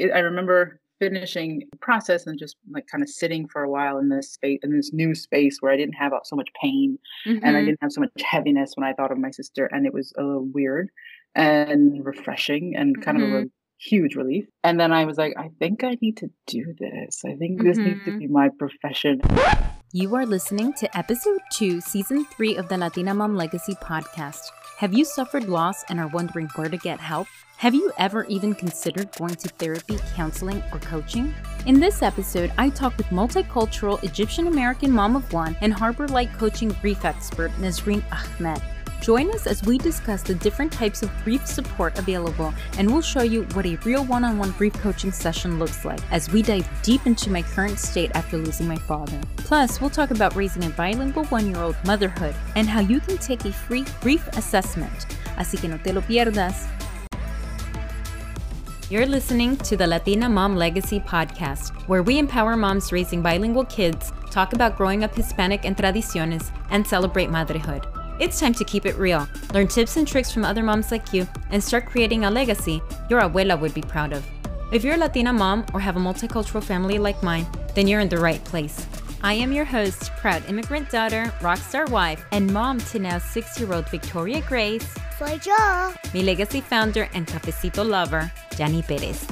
it, I remember finishing the process and just like kind of sitting for a while in this space in this new space where I didn't have so much pain mm-hmm. and I mm-hmm. didn't have so much heaviness when I thought of my sister and it was a little weird and refreshing and kind mm-hmm. of a huge relief. And then I was like, I think I need to do this. I think this mm-hmm. needs to mm-hmm. be my profession. You are listening to episode 2, season 3 of the Latina Mom Legacy podcast. Have you suffered loss and are wondering where to get help? Have you ever even considered going to therapy, counseling, or coaching? In this episode, I talk with multicultural Egyptian American mom of one and Harbor Light coaching grief expert Nesreen Ahmed. Join us as we discuss the different types of grief support available, and we'll show you what a real one on one grief coaching session looks like as we dive deep into my current state after losing my father. Plus, we'll talk about raising a bilingual one year old motherhood and how you can take a free grief assessment. Así que no te lo pierdas. You're listening to the Latina Mom Legacy podcast, where we empower moms raising bilingual kids, talk about growing up Hispanic and tradiciones, and celebrate motherhood. It's time to keep it real. Learn tips and tricks from other moms like you and start creating a legacy your abuela would be proud of. If you're a Latina mom or have a multicultural family like mine, then you're in the right place. I am your host, proud immigrant daughter, rockstar wife, and mom to now six year old Victoria Grace soy yo. Mi Legasi founder and cafecito lover, Janny Perez.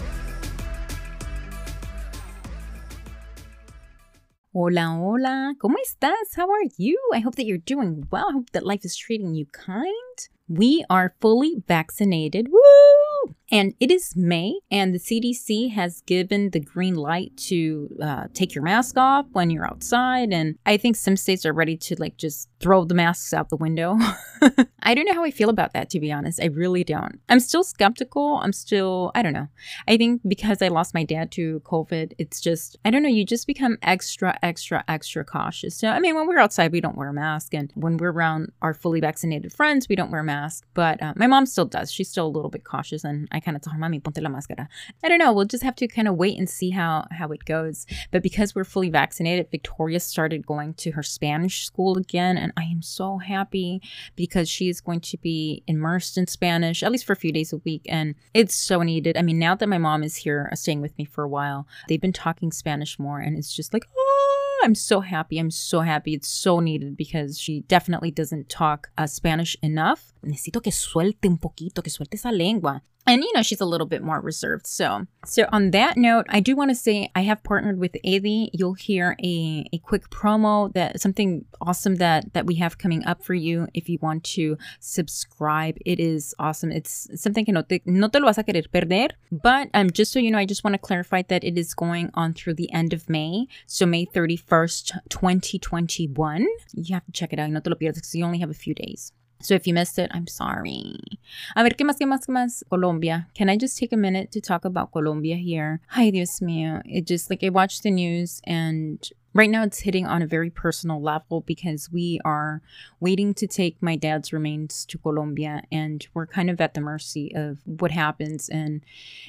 Hola, hola. ¿Cómo estás? How are you? I hope that you're doing well. I hope that life is treating you kind. We are fully vaccinated. Woo! And it is May, and the CDC has given the green light to uh, take your mask off when you're outside. And I think some states are ready to like just throw the masks out the window. I don't know how I feel about that, to be honest. I really don't. I'm still skeptical. I'm still, I don't know. I think because I lost my dad to COVID, it's just, I don't know, you just become extra, extra, extra cautious. So, I mean, when we're outside, we don't wear a mask. And when we're around our fully vaccinated friends, we don't wear masks. But uh, my mom still does. She's still a little bit cautious. And I kind of tell her, Mami, ponte la máscara. I don't know. We'll just have to kind of wait and see how, how it goes. But because we're fully vaccinated, Victoria started going to her Spanish school again. And I am so happy because she is going to be immersed in Spanish, at least for a few days a week. And it's so needed. I mean, now that my mom is here uh, staying with me for a while, they've been talking Spanish more. And it's just like, oh, I'm so happy. I'm so happy. It's so needed because she definitely doesn't talk uh, Spanish enough. Necesito que suelte un poquito, que suelte esa lengua and you know she's a little bit more reserved so. So on that note i do want to say i have partnered with Edye. you'll hear a, a quick promo that something awesome that that we have coming up for you if you want to subscribe. It is awesome. It's something que no te, no te lo vas a querer perder. But um just so you know i just want to clarify that it is going on through the end of may. So may 31st 2021 you have to check it out. No te lo pierdas you only have a few days so if you missed it, I'm sorry. A ver, ¿qué más, qué más, qué más? Colombia. Can I just take a minute to talk about Colombia here? Ay, Dios mío. It just, like, I watched the news and right now it's hitting on a very personal level because we are waiting to take my dad's remains to Colombia and we're kind of at the mercy of what happens. And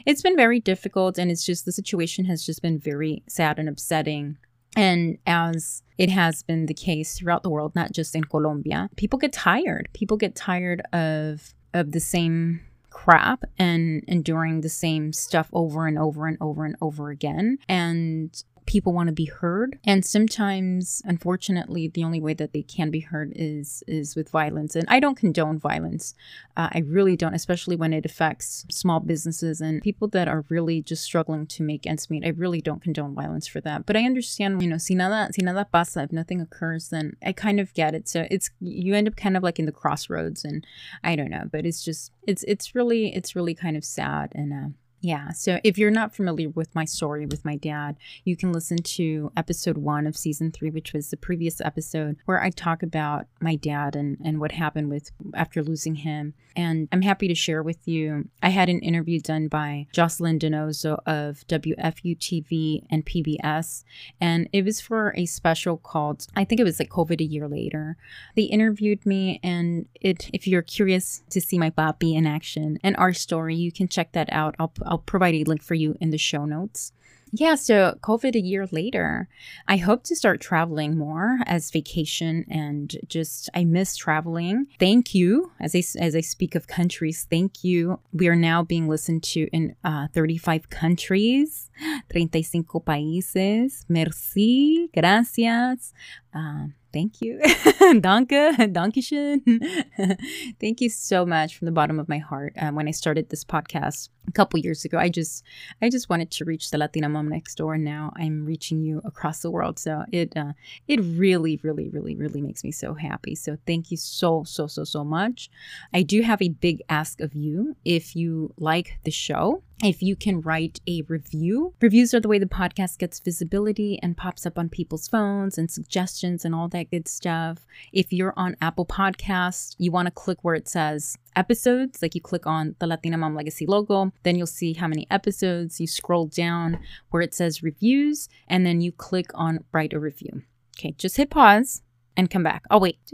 it's been very difficult and it's just, the situation has just been very sad and upsetting. And as it has been the case throughout the world, not just in Colombia, people get tired. People get tired of of the same crap and enduring the same stuff over and over and over and over again. And people want to be heard. And sometimes unfortunately the only way that they can be heard is is with violence. And i don't condone violence. Uh, i really don't especially when it affects small businesses and people that are really just struggling to make ends meet. I really don't condone violence for that. But i understand you know si nada si nada pasa if nothing occurs then i kind of get it. So it's you end up kind of like in the crossroads and i don't know. But it's just it's it's really it's really kind of sad and uh, yeah. So if you're not familiar with my story with my dad, you can listen to episode one of season three, which was the previous episode where I talk about my dad and, and what happened with after losing him. And I'm happy to share with you. I had an interview done by Jocelyn Donoso of WFU TV and PBS, and it was for a special called I think it was like COVID a year later. They interviewed me, and it if you're curious to see my papi in action and our story, you can check that out. I'll I'll provide a link for you in the show notes yeah, so COVID a year later, I hope to start traveling more as vacation and just I miss traveling. Thank you. As I as I speak of countries, thank you. We are now being listened to in uh, 35 countries, 35 países. Merci, gracias. Um, thank you. Danke, Dankeschön. thank you so much from the bottom of my heart. Um, when I started this podcast a couple years ago, I just I just wanted to reach the Latina mom next door. And now I'm reaching you across the world. So it uh, it really, really, really, really makes me so happy. So thank you so, so, so, so much. I do have a big ask of you. If you like the show, if you can write a review. Reviews are the way the podcast gets visibility and pops up on people's phones and suggestions and all that good stuff. If you're on Apple Podcasts, you want to click where it says episodes, like you click on the Latina Mom Legacy logo, then you'll see how many episodes. You scroll down where it says reviews, and then you click on write a review. Okay, just hit pause and come back. I'll wait.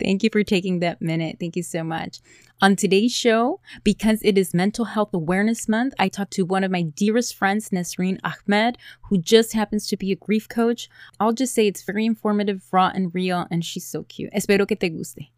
Thank you for taking that minute. Thank you so much. On today's show, because it is Mental Health Awareness Month, I talked to one of my dearest friends, Nesreen Ahmed, who just happens to be a grief coach. I'll just say it's very informative, raw, and real, and she's so cute. Espero que te guste.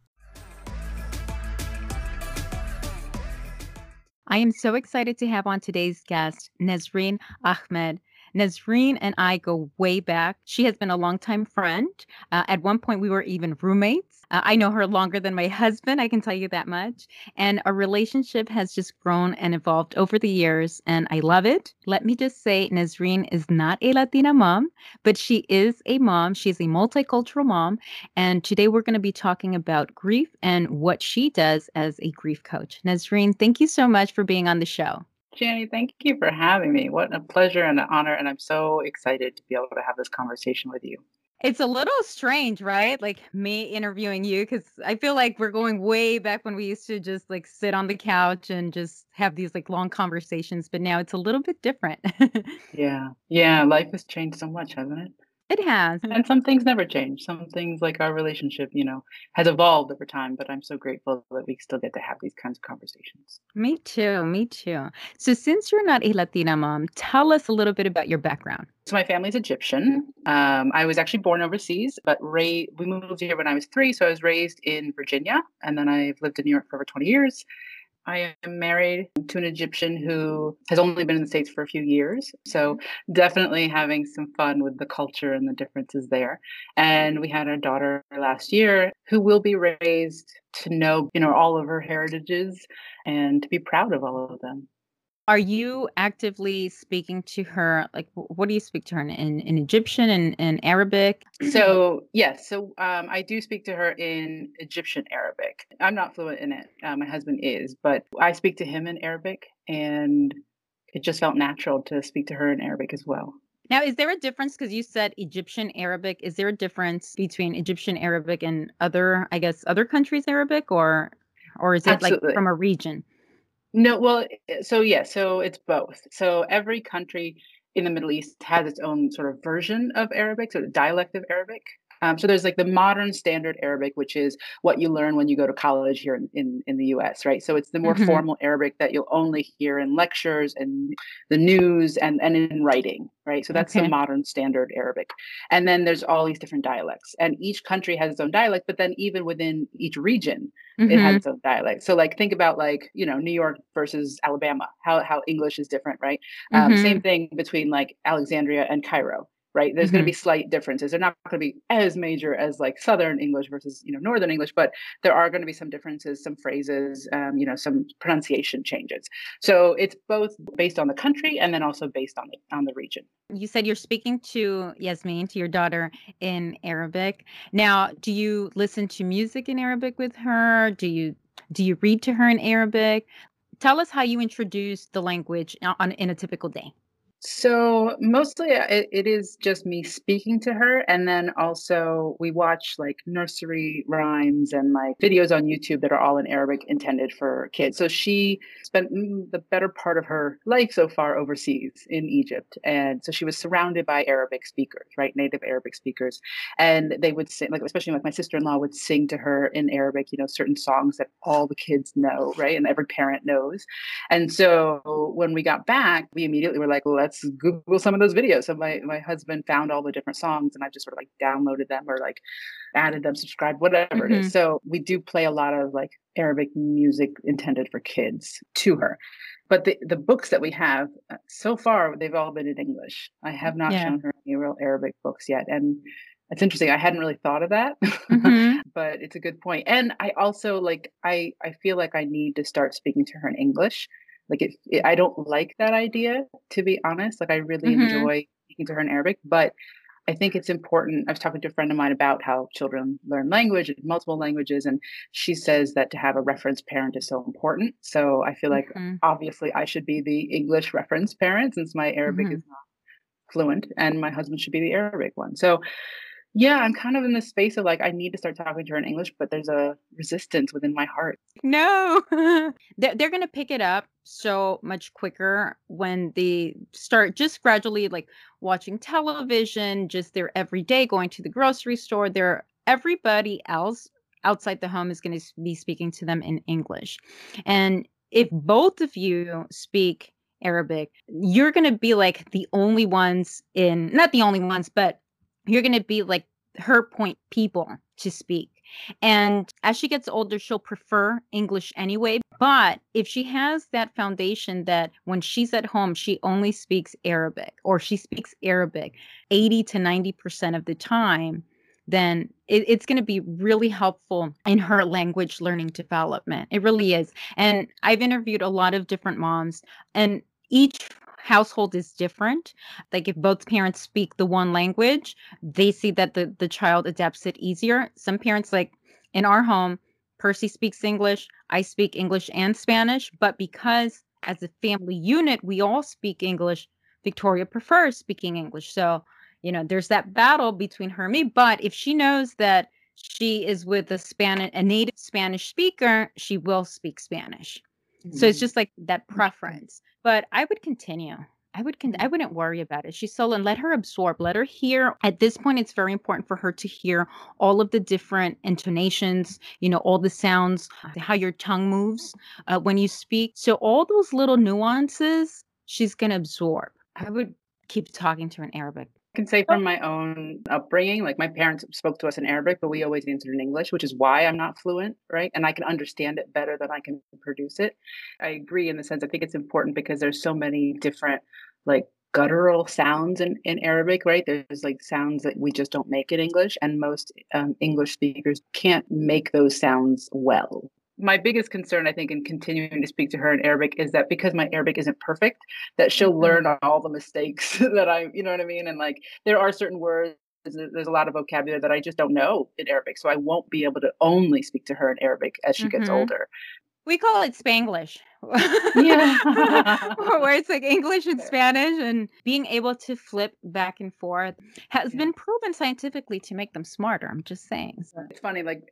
I am so excited to have on today's guest, Nesreen Ahmed. Nesreen and I go way back. She has been a longtime friend. Uh, at one point, we were even roommates. Uh, I know her longer than my husband, I can tell you that much. And our relationship has just grown and evolved over the years, and I love it. Let me just say, Nesreen is not a Latina mom, but she is a mom. She's a multicultural mom. And today we're going to be talking about grief and what she does as a grief coach. Nesreen, thank you so much for being on the show. Janny, thank you for having me. What a pleasure and an honor. And I'm so excited to be able to have this conversation with you. It's a little strange, right? Like me interviewing you because I feel like we're going way back when we used to just like sit on the couch and just have these like long conversations, but now it's a little bit different. yeah. Yeah. Life has changed so much, hasn't it? It has. And some things never change. Some things like our relationship, you know, has evolved over time, but I'm so grateful that we still get to have these kinds of conversations. Me too. Me too. So, since you're not a Latina mom, tell us a little bit about your background. So, my family's Egyptian. Um, I was actually born overseas, but ra- we moved here when I was three. So, I was raised in Virginia, and then I've lived in New York for over 20 years. I am married to an Egyptian who has only been in the States for a few years. So definitely having some fun with the culture and the differences there. And we had our daughter last year who will be raised to know, you know, all of her heritages and to be proud of all of them. Are you actively speaking to her? Like, what do you speak to her in, in, in Egyptian and, in Arabic? So, yes. So, um, I do speak to her in Egyptian Arabic. I'm not fluent in it. Uh, my husband is, but I speak to him in Arabic, and it just felt natural to speak to her in Arabic as well. Now, is there a difference? Because you said Egyptian Arabic. Is there a difference between Egyptian Arabic and other, I guess, other countries' Arabic, or, or is it Absolutely. like from a region? No, well, eh, so yeah, so it's both. So every country in the Middle East has its own sort of version of Arabic, so the dialect of Arabic. Um, so there's like the modern standard Arabic, which is what you learn when you go to college here in, in, in the US, right? So it's the more mm-hmm. formal Arabic that you'll only hear in lectures and the news and, and in writing, right? So that's okay. the modern standard Arabic. And then there's all these different dialects. And each country has its own dialect, but then even within each region, mm-hmm. it has mm-hmm. its own dialect. So like think about like, you know, New York versus Alabama, how how English is different, right? Um, mm-hmm. Same thing between like Alexandria and Cairo right? There's mm-hmm. going to be slight differences. They're not going to be as major as like Southern English versus you know Northern English, but there are going to be some differences, some phrases, um, you know, some pronunciation changes. So it's both based on the country and then also based on the on the region. You said you're speaking to Yasmin, to your daughter, in Arabic. Now, do you listen to music in Arabic with her? Do you do you read to her in Arabic? Tell us how you introduce the language on in a typical day. So mostly uh, it, it is just me speaking to her. And then also we watch like nursery rhymes and like videos on YouTube that are all in Arabic intended for kids. So she spent mm, the better part of her life so far overseas in Egypt. And so she was surrounded by Arabic speakers, right? Native Arabic speakers. And they would sing, like, especially like my sister in law would sing to her in Arabic, you know, certain songs that all the kids know, right? And every parent knows. And so when we got back, we immediately were like, let's Google some of those videos. So my, my husband found all the different songs and I just sort of like downloaded them or like added them, subscribed, whatever mm-hmm. it is. Mm-hmm. So we do play a lot of like Arabic music intended for kids to her. But the, the books that we have uh, so far, they've all been in English. I have not yeah. shown her any real Arabic books yet. And it's interesting. I hadn't really thought of that, mm-hmm. but it's a good point. And I also like I I feel like I need to start speaking to her in English like it, it, I don't like that idea to be honest. Like I really mm-hmm. enjoy speaking to her in Arabic, but I think it's important. I was talking to a friend of mine about how children learn language in multiple languages, and she says that to have a reference parent is so important. So I feel like mm-hmm. obviously I should be the English reference parent since my Arabic mm-hmm. is not fluent, and my husband should be the Arabic one. So yeah, I'm kind of in the space of like I need to start talking to her in English, but there's a resistance within my heart. No, they're they're gonna pick it up so much quicker when they start just gradually like watching television, just their everyday going to the grocery store. They're everybody else outside the home is going to be speaking to them in English, and if both of you speak Arabic, you're going to be like the only ones in not the only ones, but you're going to be like her point people to speak. And as she gets older, she'll prefer English anyway. But if she has that foundation that when she's at home, she only speaks Arabic or she speaks Arabic 80 to 90% of the time, then it, it's going to be really helpful in her language learning development. It really is. And I've interviewed a lot of different moms, and each household is different. Like if both parents speak the one language, they see that the, the child adapts it easier. Some parents, like in our home, Percy speaks English, I speak English and Spanish, but because as a family unit, we all speak English, Victoria prefers speaking English. So, you know, there's that battle between her and me. But if she knows that she is with a Spanish a native Spanish speaker, she will speak Spanish. So it's mm-hmm. just like that preference. But I would continue. I would con- I mm-hmm. wouldn't worry about it. She's so and let her absorb, let her hear. At this point, it's very important for her to hear all of the different intonations, you know, all the sounds, how your tongue moves uh, when you speak. So all those little nuances, she's gonna absorb. I would keep talking to her in Arabic can say from my own upbringing, like my parents spoke to us in Arabic, but we always answered in English, which is why I'm not fluent, right? And I can understand it better than I can produce it. I agree in the sense I think it's important because there's so many different like guttural sounds in, in Arabic, right? There's like sounds that we just don't make in English, and most um, English speakers can't make those sounds well, my biggest concern, I think, in continuing to speak to her in Arabic is that because my Arabic isn't perfect, that she'll mm-hmm. learn all the mistakes that I, you know what I mean? And like, there are certain words, there's a lot of vocabulary that I just don't know in Arabic. So I won't be able to only speak to her in Arabic as she mm-hmm. gets older. We call it Spanglish. Yeah. Where it's like English and Spanish and being able to flip back and forth has yeah. been proven scientifically to make them smarter. I'm just saying. It's funny, like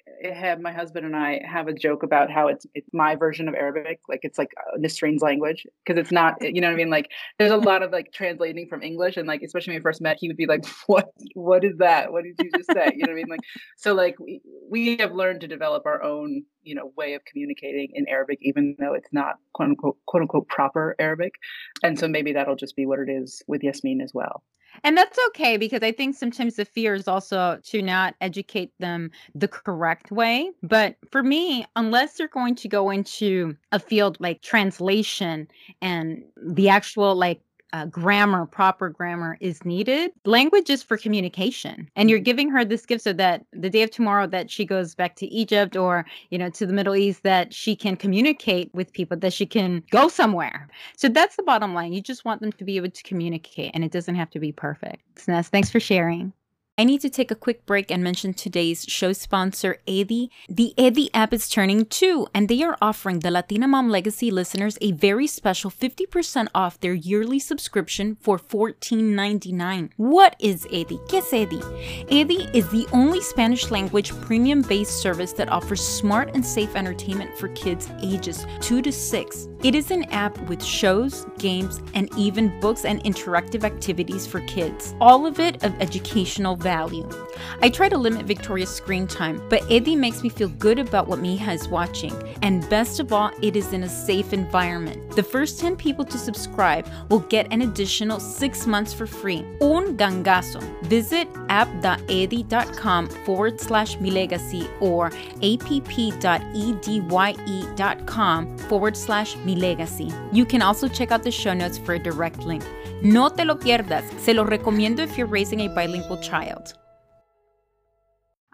my husband and I have a joke about how it's it's my version of Arabic, like it's like uh, Nesreen's language because it's not, you know what I mean? Like there's a lot of like translating from English, and like especially when we first met, he would be like, "What? What is that? What did you just say?" You know what I mean? Like so, like we we have learned to develop our own, you know, way of communicating in Arabic, even though it's not quote unquote quote unquote proper Arabic. And so maybe that'll just be what it is with Yasmin as well. And that's okay because I think sometimes the fear is also to not educate them the correct way. But for me, unless they're going to go into a field like translation and the actual like uh, grammar, proper grammar is needed. Language is for communication. And you're mm-hmm. giving her this gift so that the day of tomorrow that she goes back to Egypt or, you know, to the Middle East, that she can communicate with people, that she can go somewhere. So that's the bottom line. You just want them to be able to communicate and it doesn't have to be perfect. Ness, thanks for sharing. I need to take a quick break and mention today's show sponsor, Edye. The Edye app is turning two, and they are offering the Latina Mom Legacy listeners a very special 50% off their yearly subscription for $14.99. What is Edye? ¿Qué es Edye? Edye is the only Spanish language premium based service that offers smart and safe entertainment for kids ages 2 to 6. It is an app with shows, games, and even books and interactive activities for kids. All of it of educational value. I try to limit Victoria's screen time, but Edye makes me feel good about what Mija is watching. And best of all, it is in a safe environment. The first 10 people to subscribe will get an additional 6 months for free. Un gangazo. Visit app.eddy.com forward slash milegasi or app.edye.com forward slash milegasi. You can also check out the show notes for a direct link. No te lo pierdas. Se lo recomiendo if you're raising a bilingual child.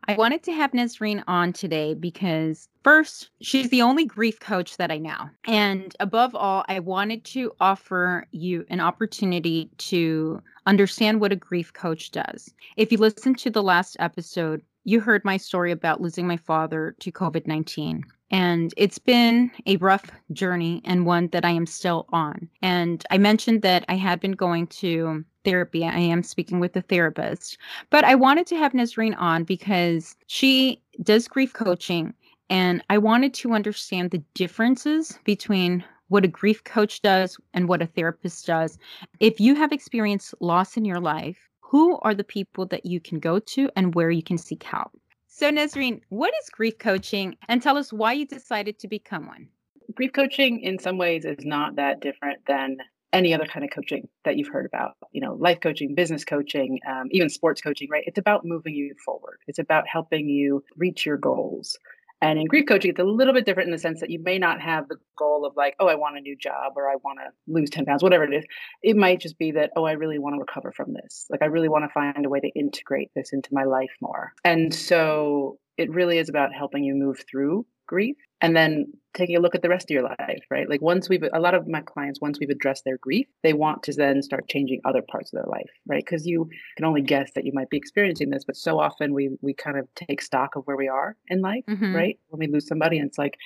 I wanted to have Nesreen on today because first, she's the only grief coach that I know. And above all, I wanted to offer you an opportunity to understand what a grief coach does. If you listened to the last episode, you heard my story about losing my father to COVID 19. And it's been a rough journey and one that I am still on. And I mentioned that I had been going to therapy. I am speaking with a therapist. But I wanted to have Nesreen on because she does grief coaching. And I wanted to understand the differences between what a grief coach does and what a therapist does. If you have experienced loss in your life, who are the people that you can go to and where you can seek help? So, Nesreen, what is grief coaching? And tell us why you decided to become one. Grief coaching, in some ways, is not that different than any other kind of coaching that you've heard about you know life coaching business coaching um, even sports coaching right it's about moving you forward it's about helping you reach your goals and in grief coaching, it's a little bit different in the sense that you may not have the goal of like, oh, I want a new job or I want to lose 10 pounds, whatever it is. It might just be that, oh, I really want to recover from this. Like, I really want to find a way to integrate this into my life more. And so it really is about helping you move through grief and then taking a look at the rest of your life right? Like once we've a lot of my clients once we've addressed their grief they want to then start changing other parts of their life right? Because you can only guess that you might be experiencing this but so often we we kind of take stock of where we are in life mm-hmm. right? When we lose somebody and it's like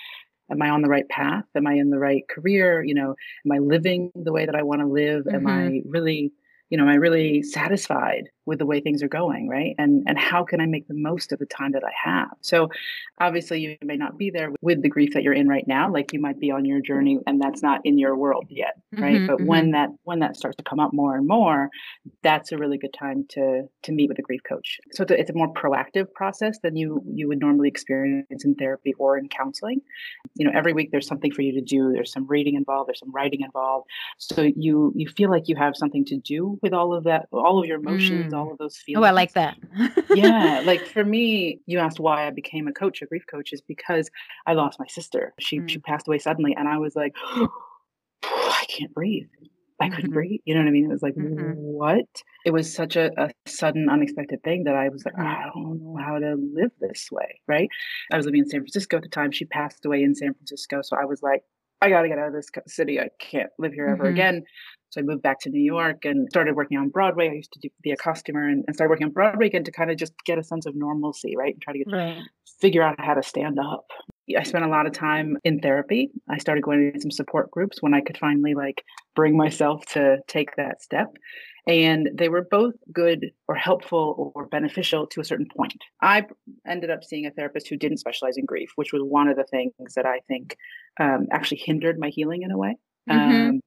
am i on the right path? Am i in the right career? You know am i living the way that i want to live mm-hmm. am i really you know, am I really satisfied with the way things are going, right? And and how can I make the most of the time that I have? So obviously you may not be there with the grief that you're in right now, like you might be on your journey and that's not in your world yet, right? Mm-hmm, but mm-hmm. when that when that starts to come up more and more, that's a really good time to to meet with a grief coach. So it's a, it's a more proactive process than you you would normally experience in therapy or in counseling. You know, every week there's something for you to do. There's some reading involved. There's some writing involved. So you you feel like you have something to do with all of that, all of your emotions, mm. All of those feelings. Oh, I like that. yeah. Like for me, you asked why I became a coach, a grief coach, is because I lost my sister. She mm. she passed away suddenly. And I was like, I can't breathe. I couldn't mm-hmm. breathe. You know what I mean? It was like, mm-hmm. what? It was such a, a, sudden, unexpected thing that I was like, mm-hmm. I don't know how to live this way. Right. I was living in San Francisco at the time. She passed away in San Francisco. So I was like, I got to get out of this city. I can't live here ever mm-hmm. again. So I moved back to New York and started working on Broadway. I used to do, be a costumer and, and started working on Broadway again to kind of just get a sense of normalcy, right? And try to get, right. figure out how to stand up. I spent a lot of time in therapy. I started going to some support groups when I could finally like bring myself to take that step. And they were both good or helpful or beneficial to a certain point. I ended up seeing a therapist who didn't specialize in grief, which was one of the things that I think um, actually hindered my healing in a way. Mm-hmm. Um,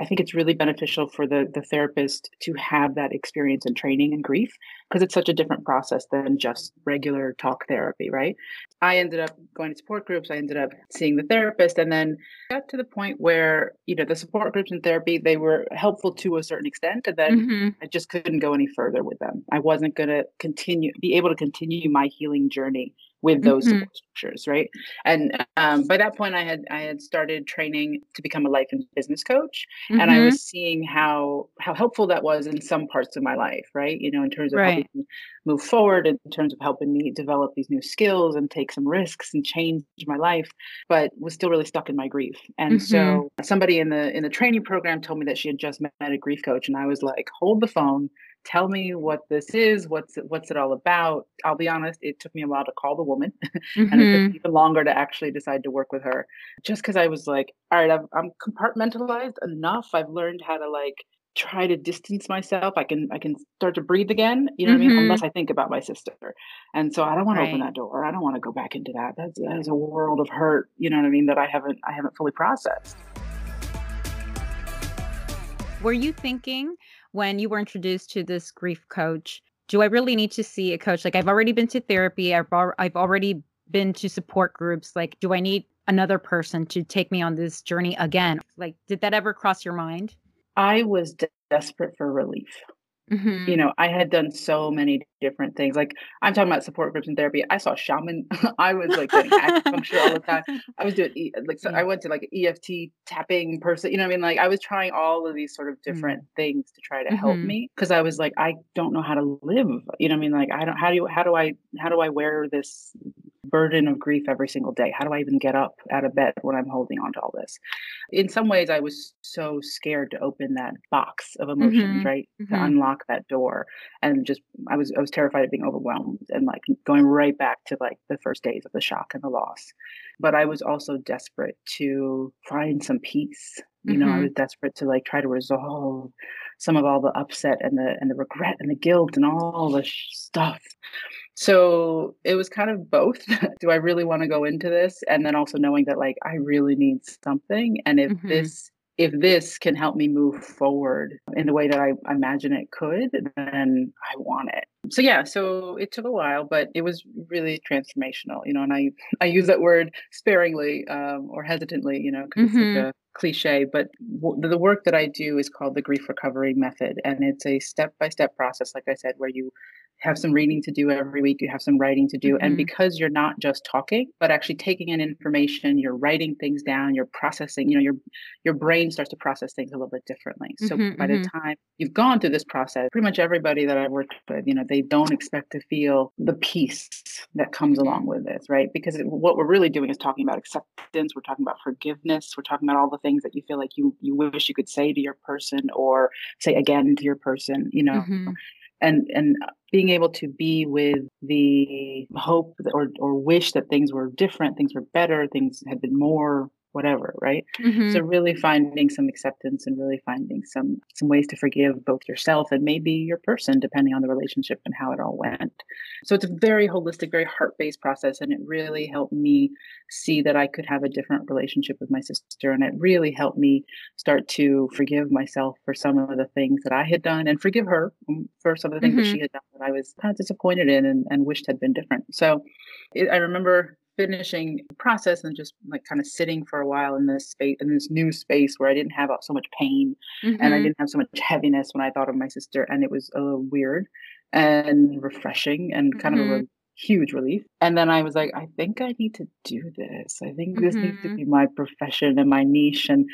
I think it's really beneficial for the the therapist to have that experience and training in grief because it's such a different process than just regular talk therapy, right? I ended up going to support groups. I ended up seeing the therapist, and then got to the point where you know the support groups and therapy they were helpful to a certain extent, and then mm-hmm. I just couldn't go any further with them. I wasn't going to continue be able to continue my healing journey with those mm-hmm. support structures right and um, by that point i had i had started training to become a life and business coach mm-hmm. and i mm-hmm. was seeing how how helpful that was in some parts of my life right you know in terms of right. helping me move forward in terms of helping me develop these new skills and take some risks and change my life but was still really stuck in my grief and mm-hmm. so somebody in the in the training program told me that she had just met a grief coach and i was like hold the phone tell me what this is what's it, what's it all about i'll be honest it took me a while to call the woman mm-hmm. and it took mm-hmm. even longer to actually decide to work with her just because i was like all right I've, i'm compartmentalized enough i've learned how to like try to distance myself i can i can start to breathe again you know mm-hmm. what i mean unless mm-hmm. i think about my sister and so i don't want right. to open that door i don't want to go back into that that's, that is a world of hurt you know what i mean that i haven't i haven't fully processed were you thinking when you were introduced to this grief coach, do I really need to see a coach? Like I've already been to therapy, I've al- I've already been to support groups. Like do I need another person to take me on this journey again? Like did that ever cross your mind? I was desperate for relief. Mm-hmm. You know, I had done so many different things. Like I'm talking about support groups and therapy. I saw shaman. I was like doing acupuncture all the time. I was doing like so I went to like EFT tapping person. You know what I mean? Like I was trying all of these sort of different mm-hmm. things to try to mm-hmm. help me because I was like I don't know how to live. You know what I mean? Like I don't how do you how do I how do I wear this burden of grief every single day? How do I even get up out of bed when I'm holding on to all this? In some ways, I was so scared to open that box of emotions, mm-hmm. right? Mm-hmm. To unlock that door, and just I was I was terrified of being overwhelmed and like going right back to like the first days of the shock and the loss. But I was also desperate to find some peace. You mm-hmm. know, I mm-hmm. was desperate to like try to resolve some of all the upset and the and the regret and the guilt and all the sh- stuff so it was kind of both do i really want to go into this and then also knowing that like i really need something and if mm-hmm. this if this can help me move forward in the way that I imagine it could, then I want it. So yeah, so it took a while, but it was really transformational, you know. And I I use that word sparingly um, or hesitantly, you know, because mm-hmm. it's like a cliche. But w- the work that I do is called the grief recovery method, and it's a step by step process, like I said, where you have some reading to do every week you have some writing to do mm-hmm. and because you're not just talking but actually taking in information you're writing things down you're processing you know your your brain starts to process things a little bit differently so mm-hmm, by mm-hmm. the time you've gone through this process pretty much everybody that i've worked with you know they don't expect to feel the peace that comes along with this right? Because it, what we're really doing is talking about acceptance we're talking about forgiveness we're talking about all the things that you feel like you you wish you could say to your person or say again to your person you know? Mm-hmm. And and being able to be with the hope or or wish that things were different, things were better, things had been more whatever right mm-hmm. so really finding some acceptance and really finding some some ways to forgive both yourself and maybe your person depending on the relationship and how it all went so it's a very holistic very heart-based process and it really helped me see that i could have a different relationship with my sister and it really helped me start to forgive myself for some of the things that i had done and forgive her um, for some of the things mm-hmm. that she had done that i was kind of disappointed in and, and wished had been different so it, i remember finishing process and just like kind of sitting for a while in this space in this new space where I didn't have so much pain mm-hmm. and I mm-hmm. didn't have so much heaviness when I thought of my sister and it was a little weird and refreshing and kind mm-hmm. of a mm-hmm. huge relief and then I was like I think I need to do this I think this mm-hmm. needs to mm-hmm. be my profession and my niche and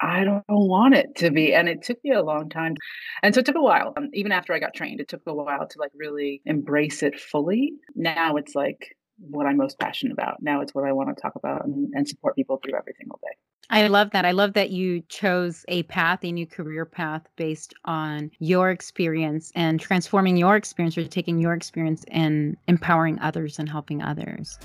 I don't want it to be. And it took me a long time. And so it took a while. Um, even after I got trained, it took a while to like really embrace it fully. Now it's like what I'm most passionate about. Now it's what I want to talk about and, and, support people through every single day. I love that. I love that you chose a path, a new career path based on your experience and transforming your experience or taking your experience and empowering others and helping others.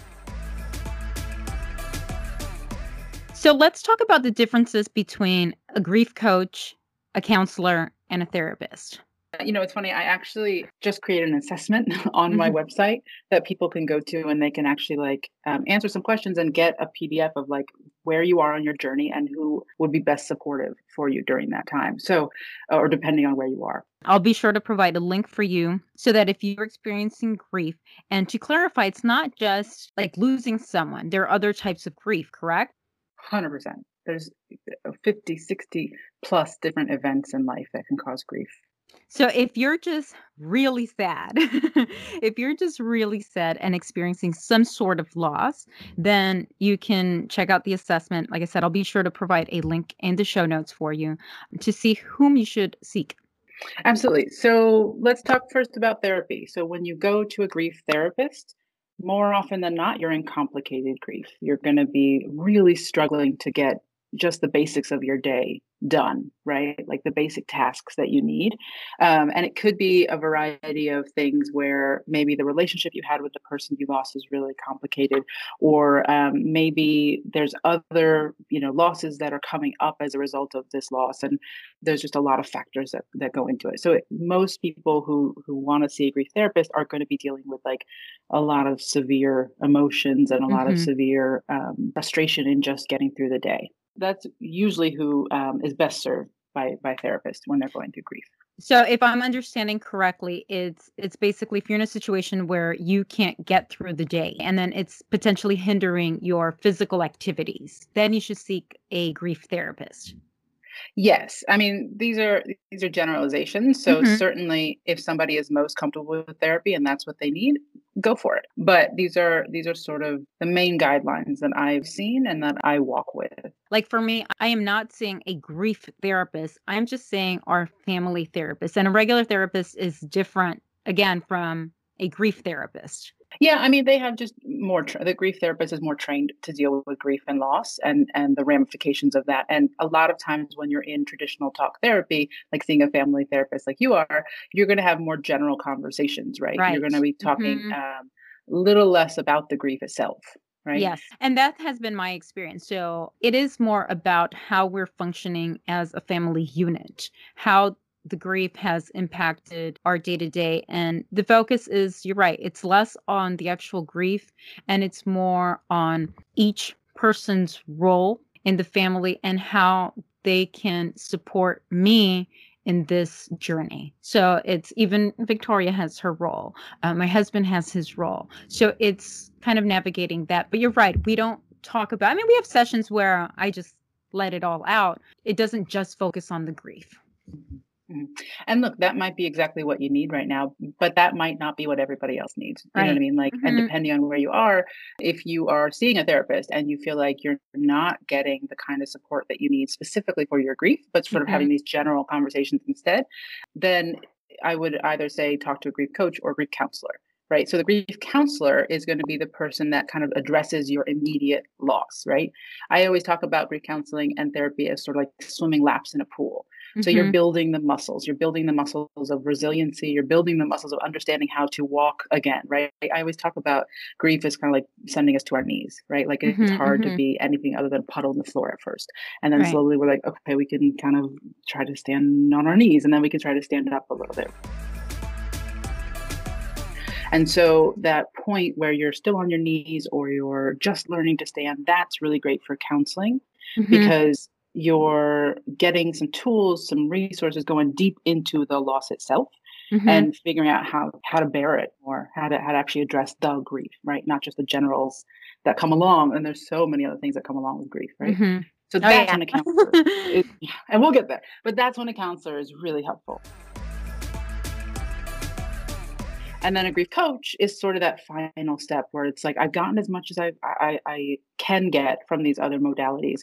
So let's talk about the differences between a grief coach, a counselor, and a therapist. You know, it's funny. I actually just created an assessment on mm-hmm. my website that people can go to and they can actually like um, answer some questions and get a PDF of like where you are on your journey and who would be best supportive for you during that time. So, uh, or depending on where you are. I'll be sure to provide a link for you so that if you're experiencing grief, and to clarify, it's not just like losing someone, there are other types of grief, correct? 100%. There's uh, 50, 60 plus different events in life that can cause grief. So if you're just really sad, if you're just really sad and experiencing some sort of loss, then you can check out the assessment. Like I said, I'll be sure to provide a link in the show notes for you to see whom you should seek. Absolutely. So let's talk first about therapy. So when you go to a grief therapist, more often than not, you're in complicated grief. You're going to be really struggling to get just the basics of your day done, right? Like the basic tasks that you need. Um, and it could be a variety of things where maybe the relationship you had with the person you lost is really complicated, or um, maybe there's other, you know, losses that are coming up as a result of this loss. And there's just a lot of factors that, that go into it. So it, most people who, who want to see a grief therapist are going to be dealing with like a lot of severe emotions and a lot mm-hmm. of severe um, frustration in just getting through the day that's usually who um, is best served by by therapists when they're going through grief. So if I'm understanding correctly, it's it's basically if you're in a situation where you can't get through the day and then it's potentially hindering your physical activities, then you should seek a grief therapist. Yes, I mean these are these are generalizations. So mm-hmm. certainly, if somebody is most comfortable with therapy and that's what they need, go for it. But these are these are sort of the main guidelines that I've seen and that I walk with. Like for me, I am not seeing a grief therapist. I'm just saying our family therapist, and a regular therapist is different again from a grief therapist. Yeah, I mean, they have just more. Tra- the grief therapist is more trained to deal with grief and loss and and the ramifications of that. And a lot of times, when you're in traditional talk therapy, like seeing a family therapist like you are, you're going to have more general conversations, right? right. You're going to be talking mm-hmm. um, little less about the grief itself. Right? Yes. And that has been my experience. So it is more about how we're functioning as a family unit, how the grief has impacted our day to day. And the focus is, you're right, it's less on the actual grief and it's more on each person's role in the family and how they can support me in this journey. So it's even Victoria has her role, uh, my husband has his role. So it's kind of navigating that. But you're right, we don't talk about, I mean, we have sessions where I just let it all out. It doesn't just focus on the grief. Mm-hmm. Mm-hmm. And look, that might be exactly what you need right now, but that might not be what everybody else needs. You right. know what I mean? Like, mm-hmm. and depending on where you are, if you are seeing a therapist and you feel like you're not getting the kind of support that you need specifically for your grief, but sort mm-hmm. of having these general conversations instead, then I would either say talk to a grief coach or grief counselor right? So the grief counselor is going to be the person that kind of addresses your immediate loss, right? I always talk about grief counseling and therapy as sort of like swimming laps in a pool. So mm-hmm. you're building the muscles, you're building the muscles of resiliency, you're building the muscles of understanding how to walk again, right? I always talk about grief as kind of like sending us to our knees, right? Like it's mm-hmm, hard mm-hmm. to be anything other than a puddle on the floor at first. And then right. slowly we're like, okay, we can kind of try to stand on our knees and then we can try to stand up a little bit. And so that point where you're still on your knees or you're just learning to stand, that's really great for counseling mm-hmm. because you're getting some tools, some resources going deep into the loss itself. Mm-hmm. and figuring out how how to bear it or how to how to actually address the grief, right? Not just the generals that come along. And there's so many other things that come along with grief, right? Mm-hmm. So oh, that's yeah. when a counselor, is, and we'll get there. But that's when a counselor is really helpful. And then a grief coach is sort of that final step where it's like I've gotten as much as I I, I can get from these other modalities,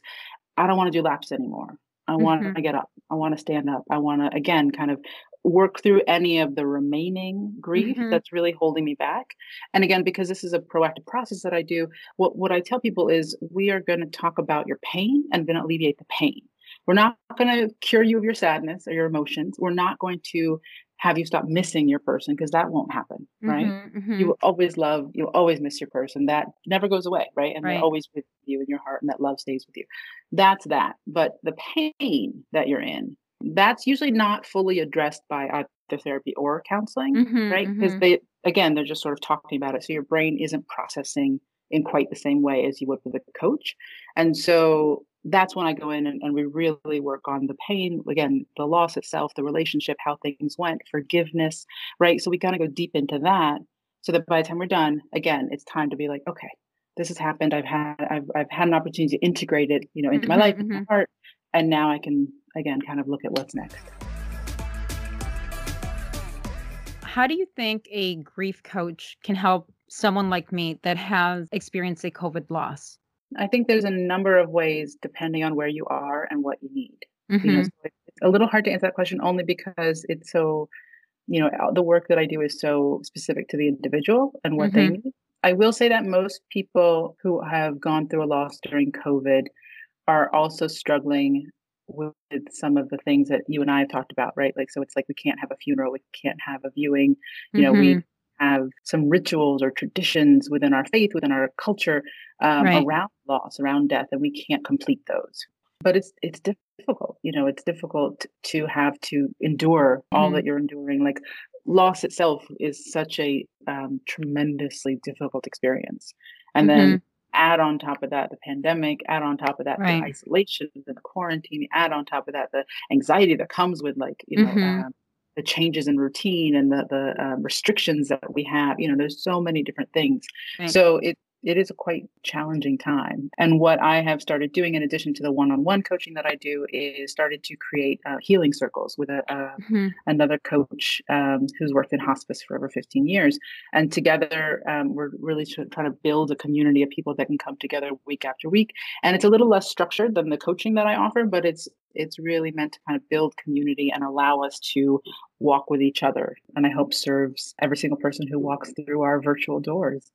I don't want to do laps anymore. I want mm-hmm. to get up. I want to stand up. I want to, again, kind of work through any of the remaining grief mm-hmm. that's really holding me back. And again, because this is a proactive process that I do, what, what I tell people is we are going to talk about your pain and going to alleviate the pain. We're not going to cure you of your sadness or your emotions. We're not going to have you stop missing your person because that won't happen, right? Mm-hmm, mm-hmm. You will always love, you'll always miss your person. That never goes away, right? And right. they're always with you in your heart, and that love stays with you. That's that. But the pain that you're in, that's usually not fully addressed by either therapy or counseling, mm-hmm, right? Because mm-hmm. they, again, they're just sort of talking about it. So your brain isn't processing in quite the same way as you would with a coach. And so that's when I go in and, and, we really work on the pain, again, the loss itself, the relationship, how things went, forgiveness, right? So we kind of go deep into that so that by the time we're done, again, it's time to be like, okay, this has happened. I've had I've I've had an opportunity to integrate it, you know, into mm-hmm, my life, mm-hmm. my heart, and now I can again kind of look at what's next. How do you think a grief coach can help someone like me that has experienced a COVID loss? I think there's a number of ways depending on where you are and what you need. Mm-hmm. You know, mm-hmm. so it's a little hard to answer that question only because it's so, you know, the work that I do is so specific to the individual and what mm-hmm. they need. I will say that most people who have gone through a loss during COVID are also struggling with some of the things that you and I have talked about, right? Like, so it's like we can't have a funeral, we can't have a viewing. You know, mm-hmm. we have some rituals or traditions within our faith, within our culture, um, right. around loss, around death, and we can't complete those. But it's it's difficult. You know, it's difficult to have to endure all mm-hmm. that you're enduring. Like loss itself is such a um, tremendously difficult experience, and mm-hmm. then add on top of that the pandemic add on top of that right. the isolation the quarantine add on top of that the anxiety that comes with like you know mm-hmm. um, the changes in routine and the the um, restrictions that we have you know there's so many different things right. so it it is a quite challenging time. And what I have started doing, in addition to the one-on-one coaching that I do, is started to create uh, healing circles with a, mm-hmm. another coach um, who's worked in hospice for over 15 years. And together, um, we're really trying to build a community of people that can come together week after week. And it's a little less structured than the coaching that I offer, but it's it's really meant to kind of build community and allow us to walk with each other. And I hope serves every single person who walks through our virtual doors.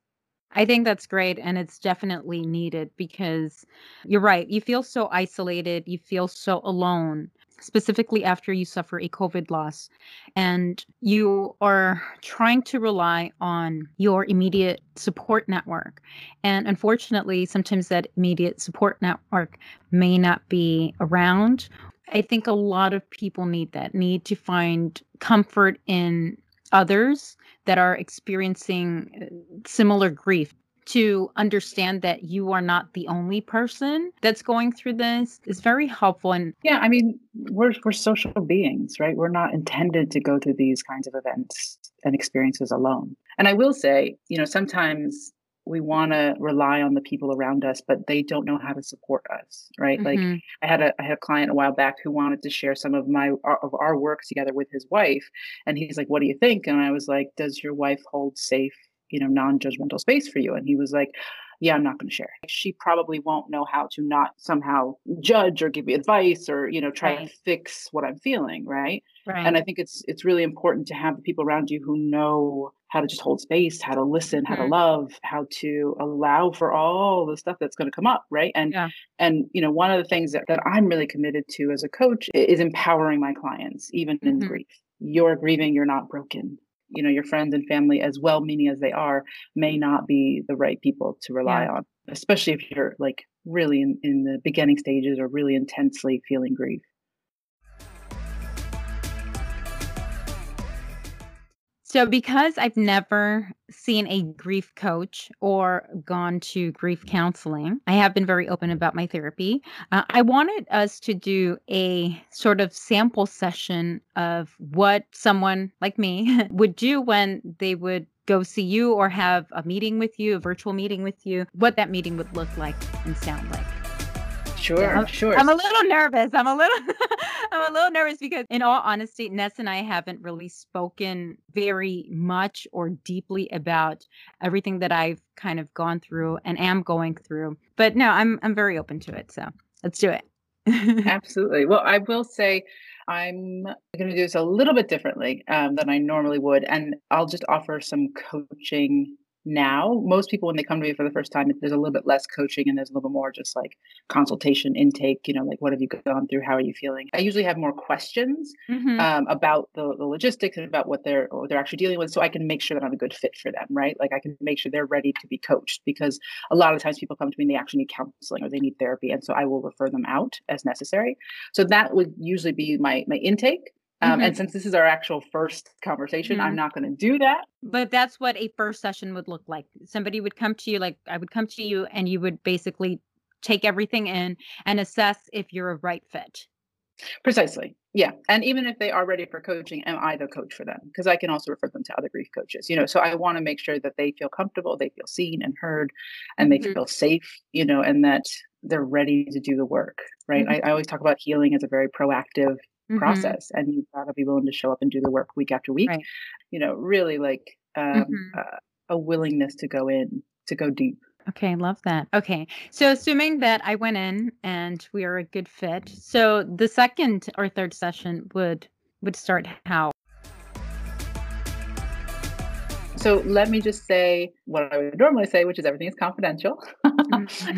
I think that's great and it's definitely needed because you're right. You feel so isolated, you feel so alone, specifically after you suffer a COVID loss. And you are trying to rely on your immediate support network. And unfortunately, sometimes that immediate support network may not be around. I think a lot of people need that, need to find comfort in others that are experiencing uh, similar grief to understand that you are not the only person that's going through this is very helpful. And yeah i mean we're we're social beings right? We're not intended to go through these kinds of events and experiences alone. And i will say you know sometimes we want to rely on the people around us but they don't know how to support us right? Mm-hmm. like i had a i had a client a while back who wanted to share some of my of our work together with his wife and he's like what do you think? And i was like does your wife hold safe you know non-judgmental space for you? And he was like yeah i'm not going to share she probably won't know how to not somehow judge or give me advice or you know try right. to fix what i'm feeling right? right and i think it's it's really important to have the people around you who know how to just hold space how to listen mm-hmm. how to mm-hmm. love how to allow for all the stuff that's going to come up right and yeah. and you know one of the things that, that i'm really committed to as a coach is empowering my clients even mm-hmm. in grief you're grieving you're not broken you know your friends and family as well meaning as they are may not be the right people to rely yeah. on especially if you're like really in, in the beginning stages or really intensely feeling grief So, because I've never seen a grief coach or gone to grief counseling, I have been very open about my therapy. Uh, I wanted us to do a sort of sample session of what someone like me would do when they would go see you or have a meeting with you, a virtual meeting with you, what that meeting would look like and sound like. Sure, I'm, sure. I'm a little nervous. I'm a little I'm a little nervous because in all honesty, Ness and I haven't really spoken very much or deeply about everything that I've kind of gone through and am going through. But no, I'm I'm very open to it. So let's do it. Absolutely. Well, I will say I'm going to do this a little bit differently um, than I normally would. And I'll just offer some coaching now most people when they come to me for the first time there's a little bit less coaching and there's a little bit more just like consultation intake you know like what have you gone through? How are you feeling? I usually have more questions mm-hmm. um, about the, the, logistics and about what they're what they're actually dealing with so i can make sure that i'm a good fit for them right? Like i can make sure they're ready to be coached because a lot of times people come to me and they actually need counseling or they need therapy and so i will refer them out as necessary. So that would usually be my my intake um, mm-hmm. And since this is our actual first conversation, mm-hmm. I'm not going to do that. But that's what a first session would look like. Somebody would come to you, like I would come to you, and you would basically take everything in and assess if you're a right fit. Precisely. Yeah. And even if they are ready for coaching, am I the coach for them? Because I can also refer them to other grief coaches, you know. So I want to make sure that they feel comfortable, they feel seen and heard, and they mm-hmm. feel safe, you know, and that they're ready to do the work, right? Mm-hmm. I, I always talk about healing as a very proactive mm-hmm. process and you've got to be willing to show up and do the work week after week right. you know really like um, mm-hmm. uh, a willingness to go in to go deep Okay, love that. Okay. So assuming that I went in and we are a good fit. So the second or third session would would start how? So let me just say what I would normally say, which is everything is confidential.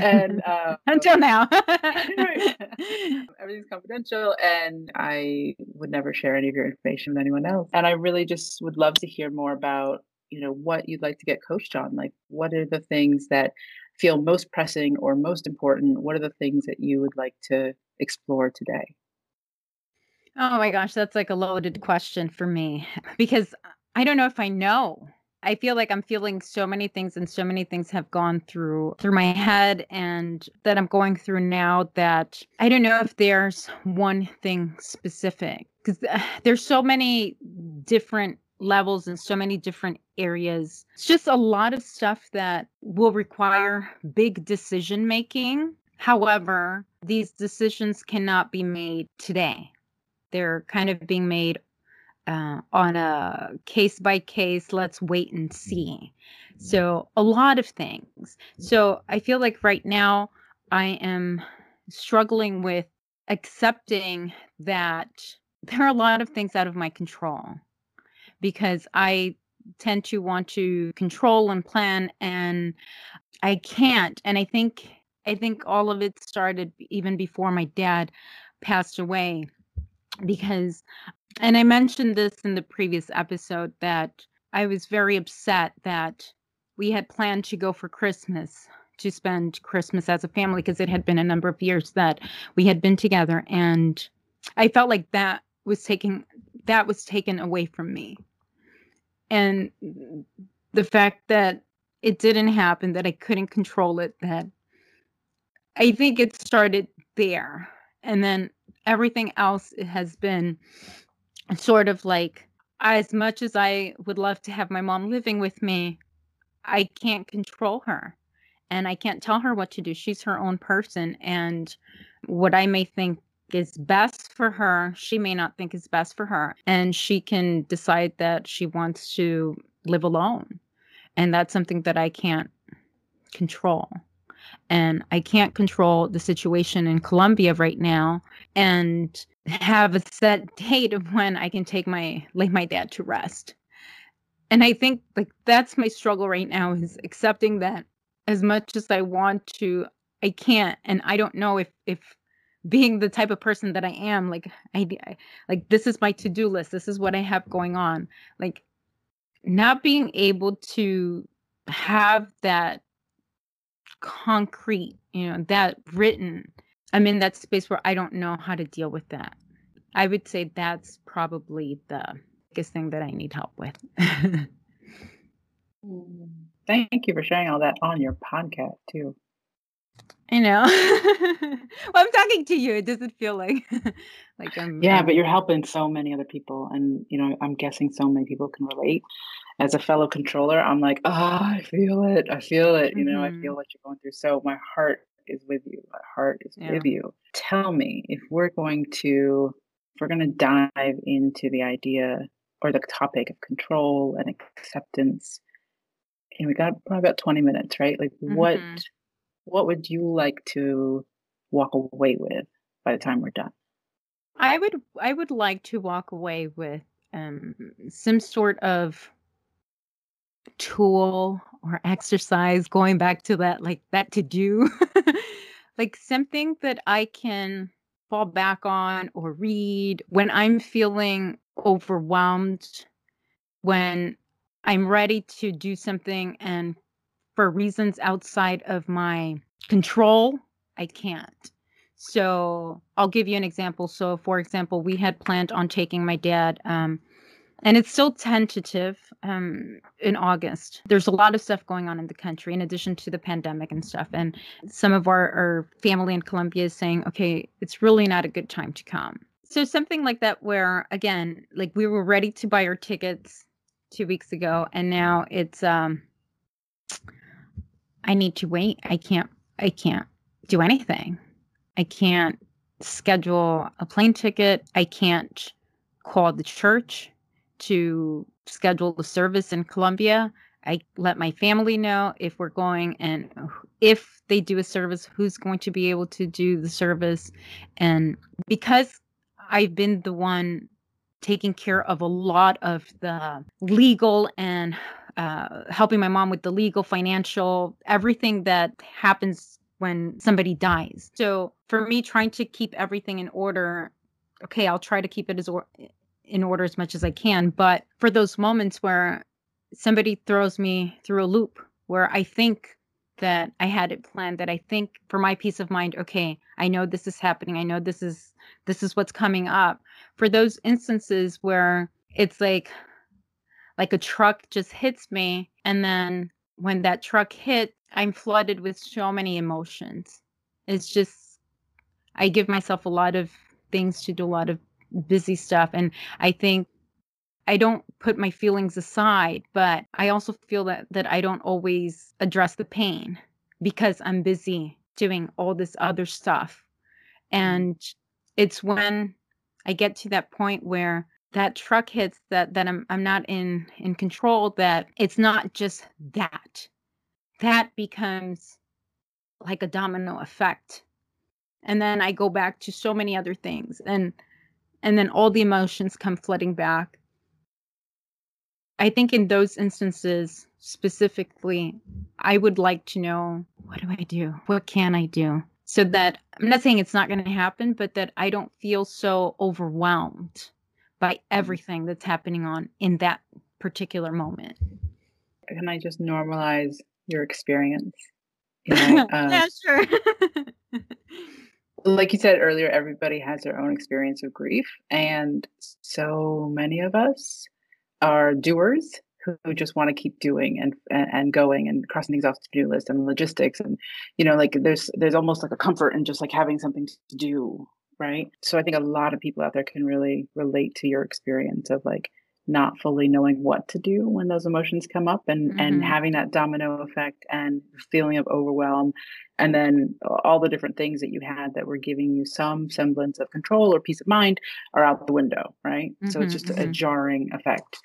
and uh, until now, everything's confidential, and I would never share any of your information with anyone else. And I really just would love to hear more about you know what you'd like to get coached on. Like, what are the things that feel most pressing or most important? What are the things that you would like to explore today? Oh my gosh, that's like a loaded question for me because I don't know if I know. I feel like I'm feeling so many things and so many things have gone through through my head and that I'm going through now that I don't know if there's one thing specific cuz uh, there's so many different levels and so many different areas. It's just a lot of stuff that will require big decision making. However, these decisions cannot be made today. They're kind of being made uh, on a case by case, let's wait and see. So, a lot of things. So, I feel like right now I am struggling with accepting that there are a lot of things out of my control because I tend to want to control and plan and I can't. And I think I think all of it started even before my dad passed away because and I mentioned this in the previous episode that I was very upset that we had planned to go for Christmas to spend Christmas as a family because it had been a number of years that we had been together and I felt like that was taking that was taken away from me. And the fact that it didn't happen that I couldn't control it that I think it started there and then everything else has been sort of like as much as I would love to have my mom living with me, I can't control her and I can't tell her what to do. She's her own person. And what I may think is best for her, she may not think is best for her. And she can decide that she wants to live alone. And that's something that I can't control and I can't control the situation in Colombia right now and have a set date of when I can take my lay my dad to rest. And I think like that's my struggle right now is accepting that as much as I want to, I can't. And I don't know if if being the type of person that I am, like I, I like this is my to-do list. This is what I have going on. Like not being able to have that concrete, you know, that written. I'm in that space where I don't know how to deal with that. I would say that's probably the biggest thing that I need help with. Mm, thank you for sharing all that on your podcast too. I know. well, I'm talking to you. It doesn't feel like like I'm. Yeah, I'm... but you're helping so many other people, and you know, I'm guessing so many people can relate as a fellow controller, I'm like, ah, oh, I feel it. I feel it. You know, mm-hmm. I feel what you're going through. So my heart is with you. My heart is yeah. with you. Tell me if we're going to, if we're going to dive into the idea or the topic of control and acceptance, and we got probably about 20 minutes, right? Like mm-hmm. what, what would you like to walk away with by the time we're done? I would, I would like to walk away with um, some sort of tool or exercise going back to that like that to do like something that i can fall back on or read when i'm feeling overwhelmed when i'm ready to do something and for reasons outside of my control i can't. So i'll give you an example. So for example we had planned on taking my dad um, and it's still tentative um, in August. There's a lot of stuff going on in the country in addition to the pandemic and stuff. And some of our, our family in Colombia is saying, okay, it's really not a good time to come. So something like that, where again, like we were ready to buy our tickets two weeks ago, and now it's um, I need to wait. I can't. I can't do anything. I can't schedule a plane ticket. I can't call the church to schedule the service in Colombia. I let my family know if we're going and if they do a service, who's going to be able to do the service. And because I've been the one taking care of a lot of the legal and uh, helping my mom with the legal, financial, everything that happens when somebody dies. So for me, trying to keep everything in order, okay, I'll try to keep it as or- in order as much as I can. But for those moments where somebody throws me through a loop, where I think that I had it planned, that I think for my peace of mind, okay, I know this is happening. I know this is this is what's coming up. For those instances where it's like like a truck just hits me and then when that truck hit i'm flooded with so many emotions it's just i give myself a lot of things to do a lot of busy stuff and i think i don't put my feelings aside but i also feel that that i don't always address the pain because i'm busy doing all this other stuff. Mm-hmm. and it's when i get to that point where that truck hits that that I'm I'm not in in control that it's not just that. That becomes like a domino effect. And then I go back to so many other things and and then all the emotions come flooding back I think in those instances specifically I would like to know what do I do what can I do so that I'm not saying it's not going to happen but that I don't feel so overwhelmed by everything that's happening on in that particular moment. Can I just normalize your experience? You know, uh, yeah, sure. like you said earlier, everybody has their own experience of grief, and so many of us are doers who just want to keep doing and and going and crossing things off the to-do list and logistics and you know like there's there's almost like a comfort in just like having something to do right? So I think a lot of people out there can really relate to your experience of like not fully knowing what to do when those emotions come up and mm-hmm. and having that domino effect and feeling of overwhelm and then all the different things that you had that were giving you some semblance of control or peace of mind are out the window right mm-hmm, so it's just mm-hmm. a jarring effect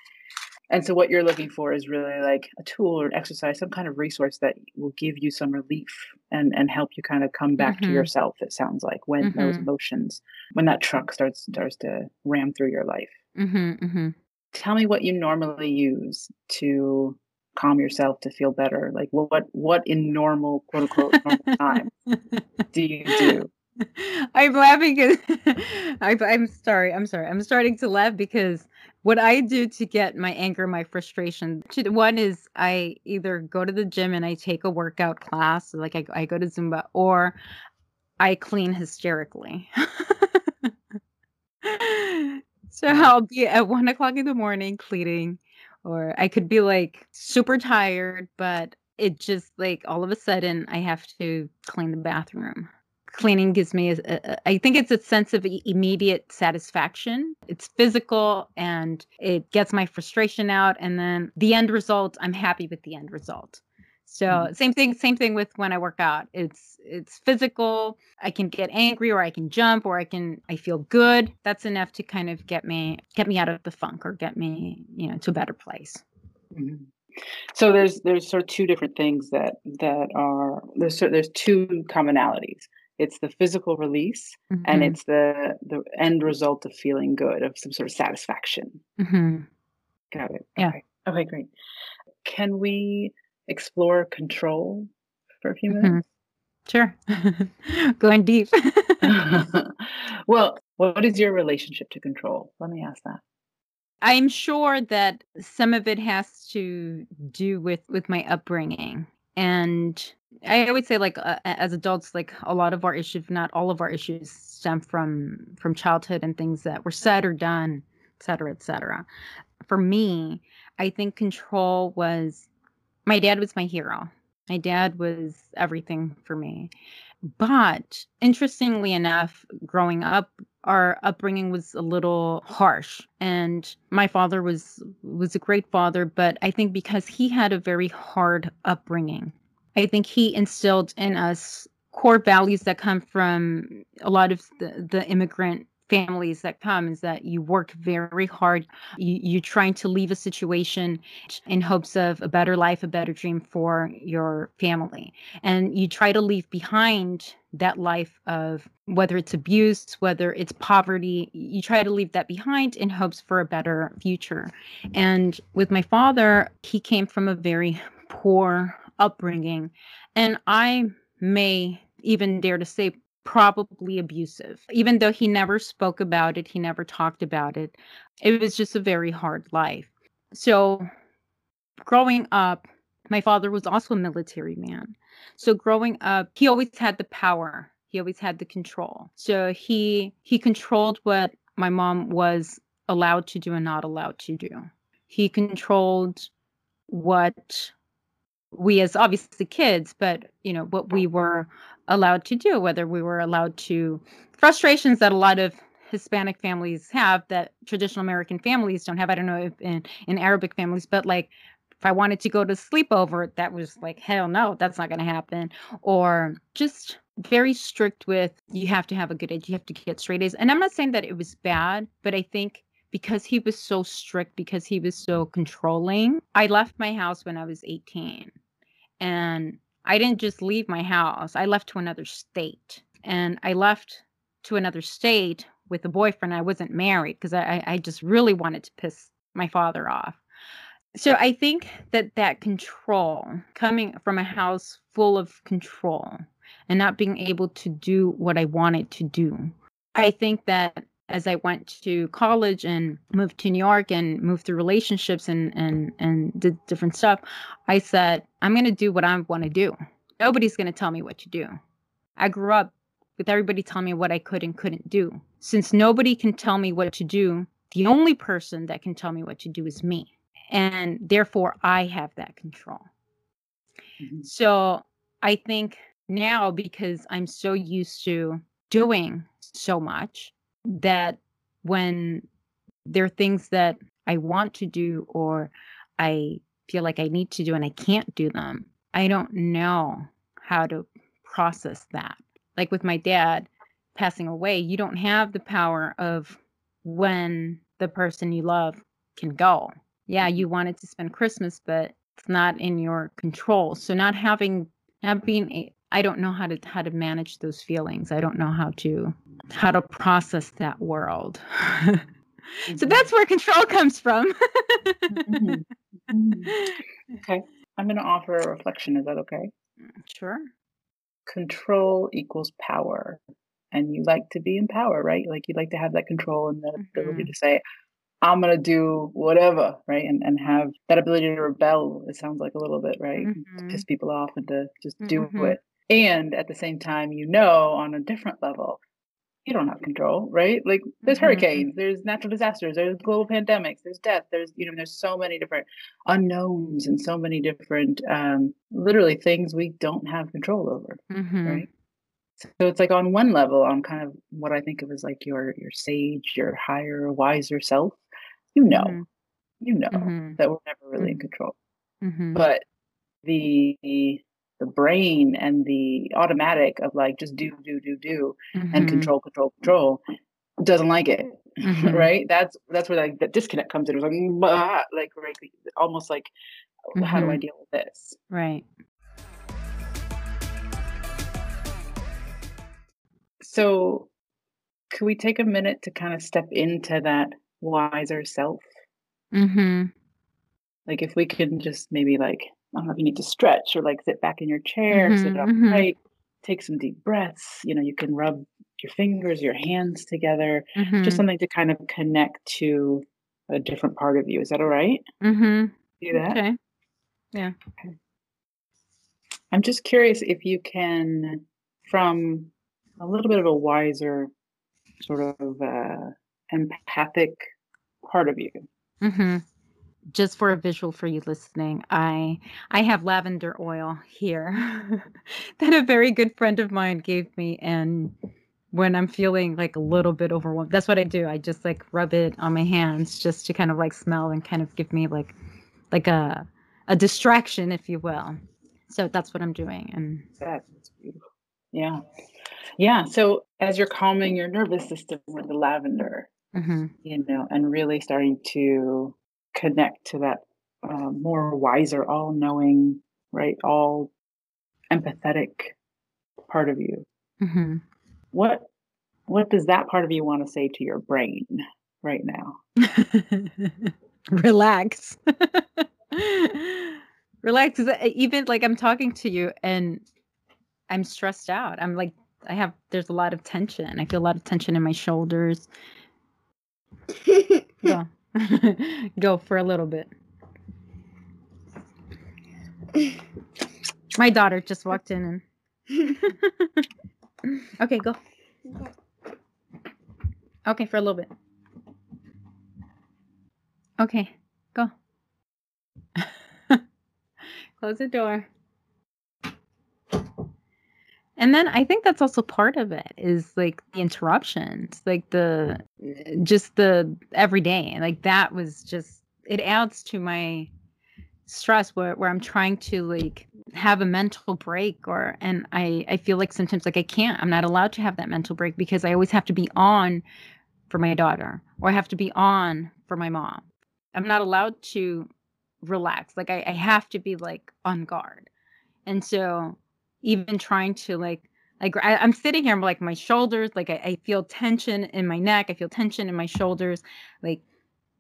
and so what you're looking for is really like a tool or an exercise, some kind of resource that will give you some relief and and help you kind of come back mm-hmm. to yourself. It sounds like when mm-hmm. those emotions, when that truck starts starts to ram through your life. Mm-hmm, mm-hmm, Tell me what you normally use to calm yourself to feel better. Like what what in normal quote unquote normal time do you do? I'm laughing because I, I'm sorry. I'm sorry. I'm starting to laugh because what I do to get my anger, my frustration, one is I either go to the gym and I take a workout class, like I, I go to Zumba, or I clean hysterically. so I'll be at one o'clock in the morning cleaning, or I could be like super tired, but it just like all of a sudden I have to clean the bathroom cleaning gives me a, a, I think it's a sense of immediate satisfaction. It's physical and it gets my frustration out and then the end result I'm happy with the end result. So mm-hmm. same thing same thing with when I work out. It's it's physical. I can get angry or I can jump or I can I feel good. That's enough to kind of get me get me out of the funk or get me, you know, to a better place. Mm-hmm. So there's there's sort of two different things that that are there's there's two commonalities it's the physical release mm-hmm. and it's the the end result of feeling good of some sort of satisfaction mm-hmm. got it yeah okay. okay great can we explore control for a few mm-hmm. minutes sure. Going deep. Well what is your relationship to control? Let me ask that. I'm sure that some of it has to do with with my upbringing. And I would say like uh, as adults, like a lot of our issues, not all of our issues, stem from from childhood and things that were said or done, et cetera, et cetera. For me, I think control was my dad was my hero. My dad was everything for me. But interestingly enough, growing up, our upbringing was a little harsh and my father was was a great father but i think because he had a very hard upbringing I think he instilled in us core values that come from a lot of the, the immigrant families that come is that you work very hard you, you're trying to leave a situation in hopes of a better life a better dream for your family and you try to leave behind that life of whether it's abuse, whether it's poverty, you try to leave that behind in hopes for a better future. And with my father, he came from a very poor upbringing. And I may even dare to say probably abusive. Even though he never spoke about it, he never talked about it. It was just a very hard life. So growing up, my father was also a military man. So growing up, he always had the power. He always had the control. So he he controlled what my mom was allowed to do and not allowed to do. He controlled what we as obviously kids, but you know, what we were allowed to do, whether we were allowed to frustrations that a lot of Hispanic families have that traditional American families don't have. I don't know if in, in Arabic families, but like if I wanted to go to sleepover, that was like, hell no, that's not going to happen. Or just very strict with you have to have a good age, you have to get straight A's. And I'm not saying that it was bad, but I think because he was so strict, because he was so controlling, I left my house when I was 18. And I didn't just leave my house, I left to another state. And I left to another state with a boyfriend. I wasn't married because I, I just really wanted to piss my father off. So I think that that control coming from a house full of control and not being able to do what I wanted to do. I think that as I went to college and moved to New York and moved through relationships and and and did different stuff, I said, I'm going to do what I want to do. Nobody's going to tell me what to do. I grew up with everybody telling me what I could and couldn't do. Since nobody can tell me what to do, the only person that can tell me what to do is me. And therefore, I have that control. Mm-hmm. So I think now, because I'm so used to doing so much, that when there are things that I want to do or I feel like I need to do and I can't do them, I don't know how to process that. Like with my dad passing away, you don't have the power of when the person you love can go. Yeah, mm-hmm. you wanted to spend Christmas, but it's not in your control. So not having not being I don't know how to how to manage those feelings. I don't know how to how to process that world. mm-hmm. So that's where control comes from. mm-hmm. Mm-hmm. Okay. I'm going to offer a reflection. Is that okay? Sure. Control equals power. And you like to be in power, right? Like you like to have that control and the ability mm-hmm. to say, I'm gonna do whatever, right? And and have that ability to rebel, it sounds like a little bit, right? Mm-hmm. To piss people off and to just do mm-hmm. it. And at the same time, you know, on a different level, you don't have control, right? Like there's mm-hmm. hurricanes, there's natural disasters, there's global pandemics, there's death, there's you know, there's so many different unknowns and so many different um literally things we don't have control over. Mm-hmm. Right. So it's like on one level, on kind of what I think of as like your your sage, your higher, wiser self, you know, mm-hmm. you know mm-hmm. that we're never really in mm-hmm. control. Mm-hmm. But the the brain and the automatic of like just do do do do mm-hmm. and control control control doesn't like it mm-hmm. right that's that's where like the disconnect comes in it's like bah, like right, almost like mm-hmm. how do i mm-hmm. deal with this right so could we take a minute to kind of step into that wiser self mm-hmm. like if we can just maybe like I don't know if you need to stretch or like sit back in your chair, mm-hmm, sit upright, mm-hmm. take some deep breaths. You know, you can rub your fingers, your hands together, mm-hmm. just something to kind of connect to a different part of you. Is that all right? Mm-hmm. Do that? Okay. Yeah. Okay. I'm just curious if you can, from a little bit of a wiser, sort of uh, empathic part of you, mm-hmm just for a visual for you listening, I I have lavender oil here that a very good friend of mine gave me and when I'm feeling like a little bit overwhelmed, that's what I do. I just like rub it on my hands just to kind of like smell and kind of give me like like a a distraction, if you will. So that's what I'm doing. And that's beautiful. Yeah. Yeah. So as you're calming your nervous system with the lavender, mm-hmm. you know, and really starting to connect to that uh, more wiser, all knowing, right, all empathetic part of you. mm-hmm. what what does that part of you want to say to your brain right now? Relax. Relax. Even like I'm talking to you and I'm stressed out. I'm like, I have, there's a lot of tension. I feel a lot of tension in my shoulders. Go. Go for a little bit. My daughter just walked in and. okay, go. Okay, for a little bit. Okay, go. Close the door. And then I think that's also part of it is like the interruptions, like the eh, just the everyday. Like that was just it adds to my stress where, where I'm trying to like have a mental break or and I I feel like sometimes like I can't. I'm not allowed to have that mental break because I always have to be on for my daughter or I have to be on for my mom. I'm not allowed to relax. Like I, I have to be like on guard. And so even trying to like like I, am sitting here, I'm like my shoulders, like I, I feel tension in my neck, I feel tension in my shoulders, like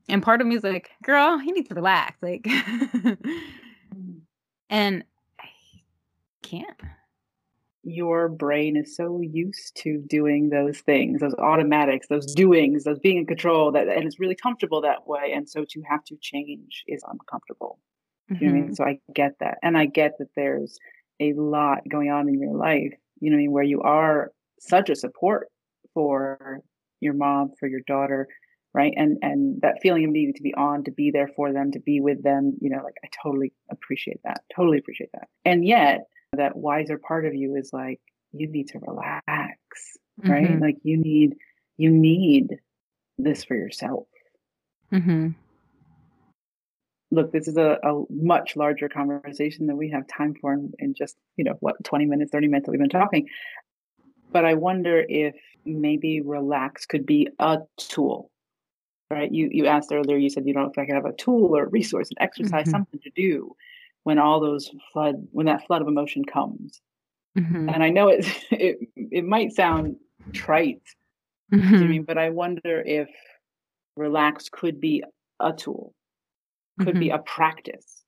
and part of me is like, girl, you need to relax. Like and I can't your brain is so used to doing those things, those automatics, those doings, those being in control that and it's really comfortable that way. And so to have to change is uncomfortable. Mm-hmm. You know I mean? Mm-hmm. So I get that. And I get that there's a lot going on in your life, you know I mean, where you are such a support for your mom, for your daughter, right? And and that feeling of needing to be on, to be there for them, to be with them, you know, like I totally appreciate that. Totally appreciate that. And yet that wiser part of you is like you need to relax right mm-hmm. like you need you need this for yourself mm-hmm. Look this is a, a, much larger conversation than we have time for in, in just you know what 20 minutes 30 minutes that we've been talking but i wonder if maybe relax could be a tool right you you asked earlier you said you don't know if i could have a tool or a resource an exercise mm-hmm. something to do when all those flood when that flood of emotion comes mm-hmm. and i know it it, it might sound trite mm-hmm. I mean, but i wonder if relax could be a tool could mm-hmm. be a practice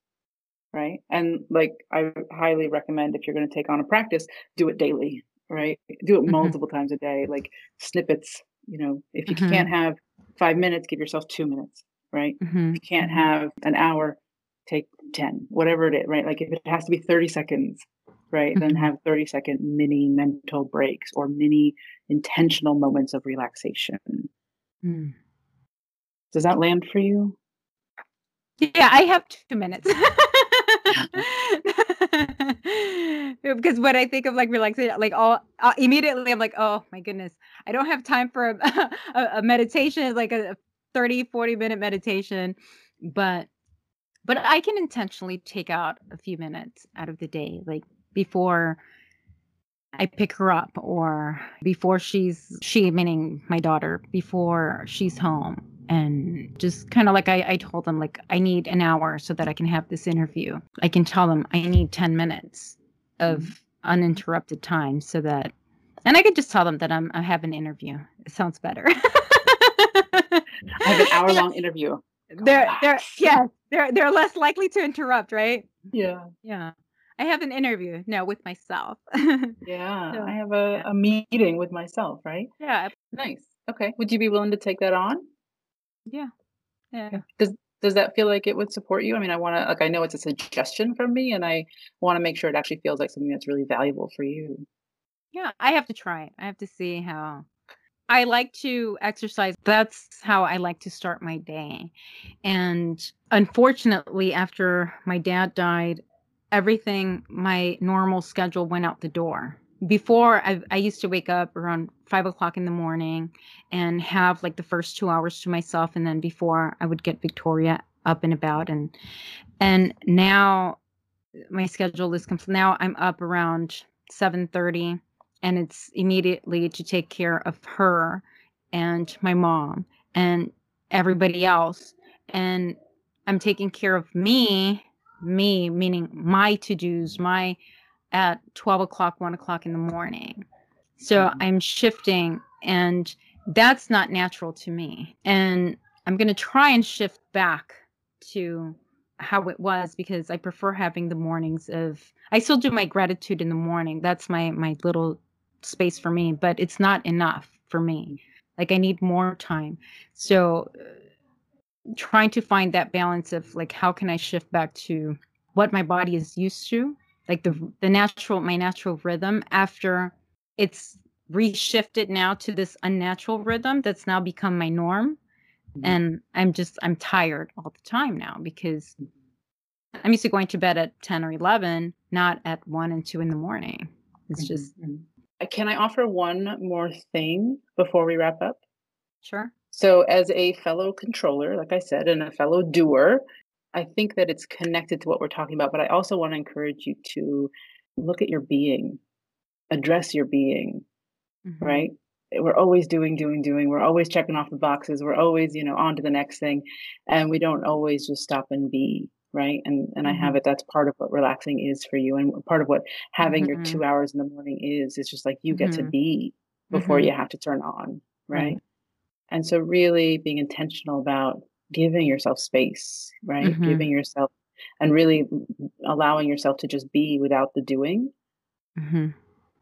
right and like i highly recommend if you're going to take on a practice do it daily right do it mm-hmm. multiple times a day like snippets you know if you mm-hmm. can't have five minutes give yourself two minutes right mm-hmm. if you can't have an hour take 10, whatever it is, right? Like if it has to be 30 seconds, right? Mm-hmm. Then have 30 second mini mental breaks or mini intentional moments of relaxation. Mm. Does that land for you? Yeah, I have two minutes. because when I think of like relaxation, like all uh, immediately I'm like, oh my goodness, I don't have time for a, a, a meditation, like a 30, 40 minute meditation. But but I can intentionally take out a few minutes out of the day, like before I pick her up or before she's she meaning my daughter before she's home and just kind of like I, I told them like I need an hour so that I can have this interview. I can tell them I need 10 minutes of mm-hmm. uninterrupted time so that and I could just tell them that I'm I have an interview. It sounds better. I have an hour long interview. They're they're yes, they're they're less likely to interrupt, right? Yeah. Yeah. I have an interview now with myself. yeah. So, I have a, a meeting with myself, right? Yeah. Nice. Okay. Would you be willing to take that on? Yeah. Yeah. Does does that feel like it would support you? I mean, I want to like I know it's a suggestion from me and I want to make sure it actually feels like something that's really valuable for you. Yeah, I have to try it. I have to see how I like to exercise. That's how I like to start my day. And unfortunately, after my dad died, everything, my normal schedule went out the door. Before, I, I used to wake up around five o'clock in the morning and have like the first two hours to myself. And then before I would get Victoria up and about. And, and now my schedule is complete. Now I'm up around 730 and it's immediately to take care of her and my mom and everybody else and i'm taking care of me me meaning my to-dos my at 12 o'clock 1 o'clock in the morning So mm-hmm. I'm shifting, and that's not natural to me. And I'm going to try and shift back to how it was because I prefer having the mornings of I still do my gratitude in the morning. That's my my little space for me, but it's not enough for me. Like I need more time. So uh, trying to find that balance of like how can I shift back to what my body is used to, like the the natural my natural rhythm after it's reshifted now to this unnatural rhythm that's now become my norm Mm-hmm. And I'm just, I'm tired all the time now because mm-hmm. I'm used to going to bed at 10 or 11, not at 1 and 2 in the morning. It's mm-hmm. just. Uh, can I offer one more thing before we wrap up? Sure. So, as a fellow controller, like I said, and a fellow doer, I think that it's connected to what we're talking about, but I also want to encourage you to look at your being, address your being, mm-hmm. right? we're always doing doing doing we're always checking off the boxes we're always you know on to the next thing and we don't always just stop and be right and and mm-hmm. i have it that's part of what relaxing is for you and part of what having mm-hmm. your two hours in the morning is it's just like you get mm-hmm. to be before you mm-hmm. have to turn on right and so really being intentional about giving yourself space right mm-hmm. giving yourself and really allowing yourself to just be without the doing mm-hmm.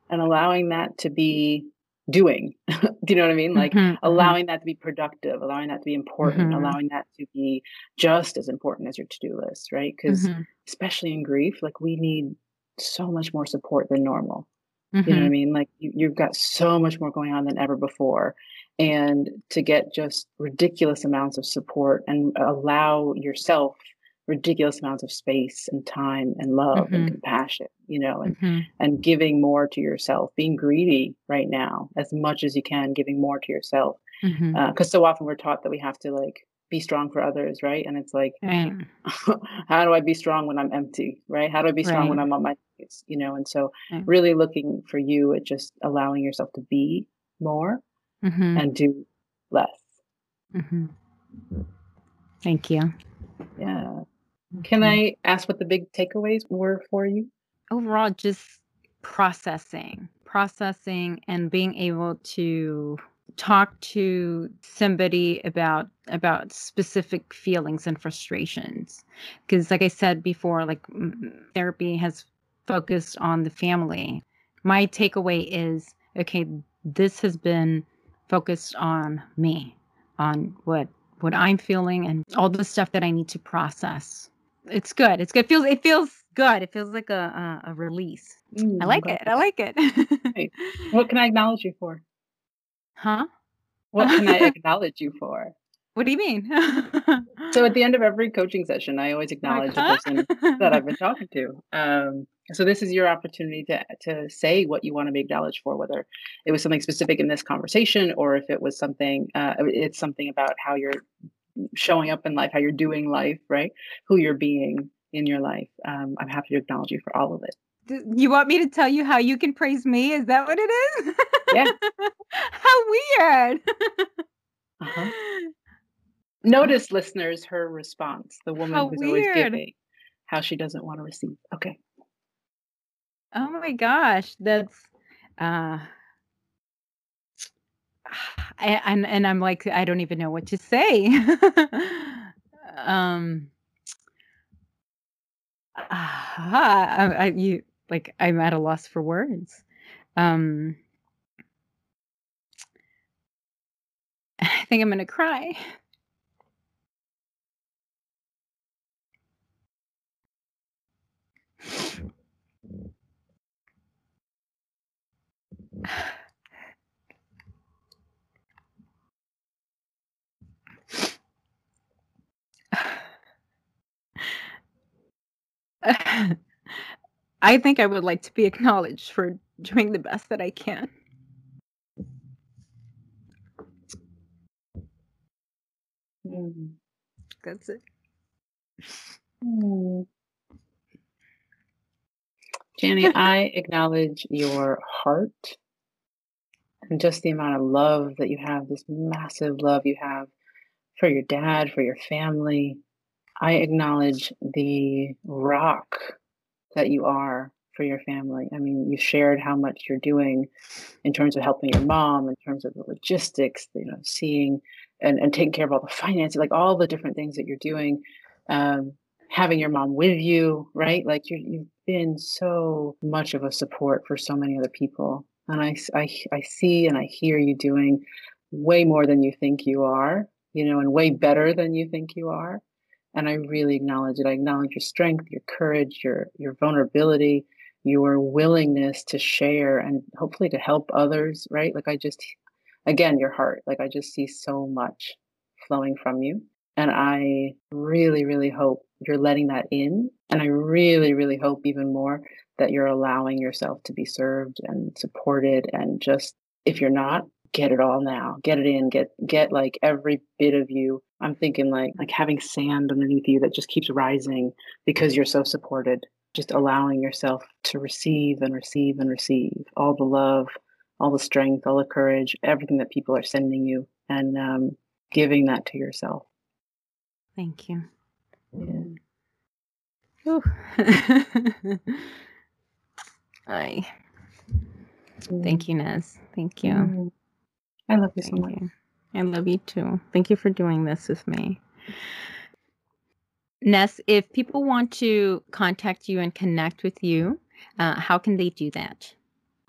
and allowing that to be doing. Do you know what I mean? Like mm-hmm, mm-hmm. allowing that to be productive, allowing that to be important, mm-hmm. allowing that to be just as important as your to do list, right? Because mm-hmm. especially in grief, like we need so much more support than normal. You know what I mean? Like you, you've got so much more going on than ever before. And to get just ridiculous amounts of support and allow yourself ridiculous amounts of space and time and love mm-hmm. and compassion you know and mm-hmm. and giving more to yourself being greedy right now as much as you can giving more to yourself because mm-hmm. uh, so often we're taught that we have to like be strong for others right and it's like right. how do i be strong when i'm empty right how do i be strong right. when i'm on my face you know and so right. really looking for you at just allowing yourself to be more mm-hmm. and do less mm-hmm. thank you yeah can mm-hmm. I ask what the big takeaways were for you? Overall, just processing, processing, and being able to talk to somebody about about specific feelings and frustrations because like i said before like therapy has focused on the family my takeaway is okay this has been focused on me on what what i'm feeling and all the stuff that i need to process it's good. It's good. It feels it feels good. It feels like a a, a release. Mm, I like it. I like it. what can I acknowledge you for? Huh? What can I acknowledge you for? What do you mean? so at the end of every coaching session, I always acknowledge the person that I've been talking to. Um, so this is your opportunity to to say what you want to be acknowledged for, whether it was something specific in this conversation or if it was something. Uh, it's something about how you're showing up in life, how you're doing life, right? Who you're being in your life. Um, I'm happy to acknowledge you for all of it. You want me to tell you how you can praise me? Is that what it is? Yeah. how weird. uh-huh. Notice, listeners, her response. The woman how who's weird. always giving, how she doesn't want to receive. Okay. Oh my gosh, that's uh and and I'm like I don't even know what to say. um I, I, you like I'm at a loss for words. Um I think I'm gonna cry. I think I would like to be acknowledged for doing the best that I can. Mm. That's it. Mm. Janny, I acknowledge your heart and just the amount of love that you have, this massive love you have for your dad, for your family, I acknowledge the rock that you are for your family. I mean, you shared how much you're doing in terms of helping your mom, in terms of the logistics, you know, seeing and, and taking care of all the finances, like all the different things that you're doing. Um, having your mom with you, right? Like you you've been so much of a support for so many other people. And I, I, I see and I hear you doing way more than you think you are, you know, and way better than you think you are. And I really acknowledge it. I acknowledge your strength, your courage, your your vulnerability, your willingness to share and hopefully to help others, right? Like I just again, your heart. Like I just see so much flowing from you. And I really, really hope you're letting that in. And I really, really hope even more that you're allowing yourself to be served and supported and just if you're not, get it all now. Get it in. Get get like every bit of you. I'm thinking like like having sand underneath you that just keeps rising because you're so supported. Just allowing yourself to receive and receive and receive all the love, all the strength, all the courage, everything that people are sending you, and um, giving that to yourself. Thank you. Yeah. I. Thank you, Nez. Thank you. Mm. I love you so much. you. I love you too. Thank you for doing this with me. Ness, if people want to contact you and connect with you, uh, how can they do that?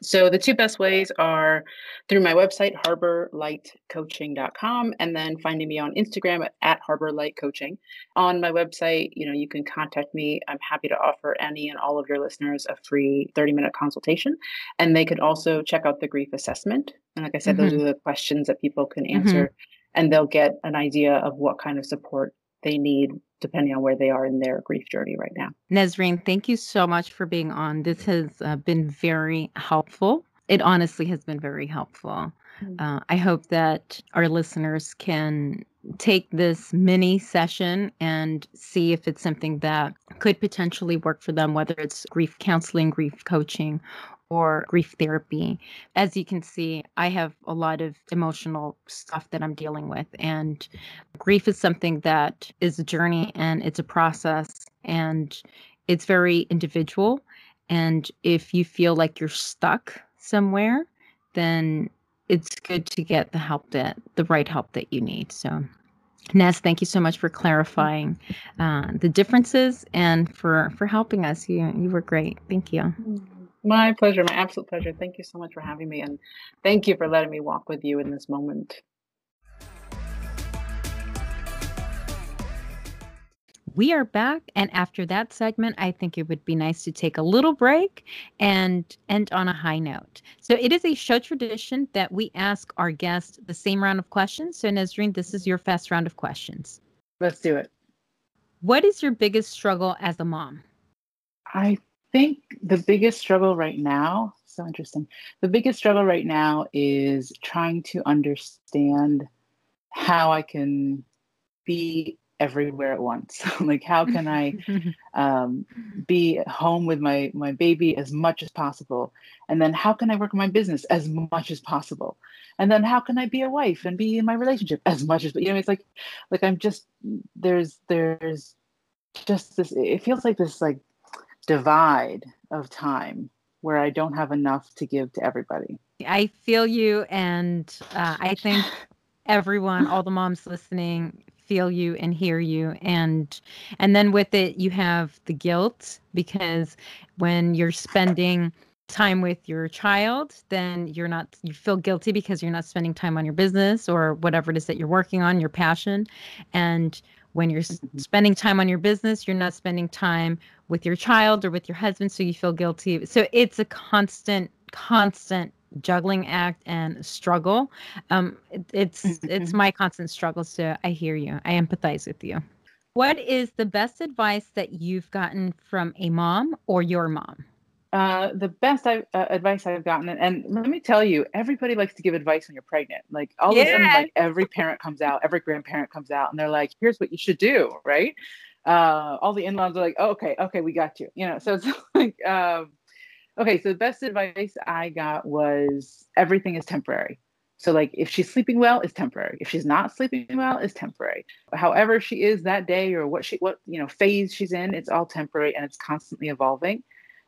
So the two best ways are through my website, harborlightcoaching.com, and then finding me on Instagram at, at harborlightcoaching. On my website, you know, you can contact me. I'm happy to offer any and all of your listeners a free 30-minute consultation. And they could also check out the grief assessment. And like I said, those Mhm. are the questions that people can Mhm. answer, and they'll get an idea of what kind of support they need depending on where they are in their grief journey right now. Nesreen, thank you so much for being on. This has uh, been very helpful. It honestly has been very helpful. Mm. Uh, I hope that our listeners can take this mini session and see if it's something that could potentially work for them, whether it's grief counseling, grief coaching, or grief therapy. As you can see, I have a lot of emotional stuff that I'm dealing with, and grief is something that is a journey and it's a process, and it's very individual. And if you feel like you're stuck somewhere, then it's good to get the help that the right help that you need. So, Ness, thank you so much for clarifying uh, the differences and for for helping us. You you were great. Thank you. My pleasure, my absolute pleasure. Thank you so much for having me, and thank you for letting me walk with you in this moment. We are back, and after that segment, I think it would be nice to take a little break and end on a high note. So, it is a show tradition that we ask our guests the same round of questions. So, Nesreen, this is your fast round of questions. Let's do it. What is your biggest struggle as a mom? I think the biggest struggle right now, so interesting. The biggest struggle right now is trying to understand how I can be everywhere at once. like how can I um, be at home with my my baby as much as possible, and then how can I work my business as much as possible, and then how can I be a wife and be in my relationship as much as you know. It's like like I'm just there's there's just this. It feels like this like divide of time where I don't have enough to give to everybody. I feel you, and uh, I think everyone, all the moms listening, feel you and hear you, and and then with it, you have the guilt because when you're spending time with your child, then you're not you feel guilty because you're not spending time on your business or whatever it is that you're working on, your passion, and when you're Mhm. spending time on your business, you're not spending time with your child or with your husband, so you feel guilty. So it's a constant, constant juggling act and struggle. Um, it, it's it's Mhm. my constant struggle. So I hear you. I empathize with you. What is the best advice that you've gotten from a mom or your mom? Uh, the best I, uh, advice I've gotten, and, and let me tell you, everybody likes to give advice when you're pregnant. Like all of a sudden, like every parent comes out, every grandparent comes out, and they're like, "Here's what you should do," right? Uh, all the in-laws are like, oh, "Okay, okay, we got you," you know. So it's like, um, okay, so the best advice I got was everything is temporary. So like, if she's sleeping well, it's temporary. If she's not sleeping well, it's temporary. However she is that day, or what she what you know phase she's in, it's all temporary and it's constantly evolving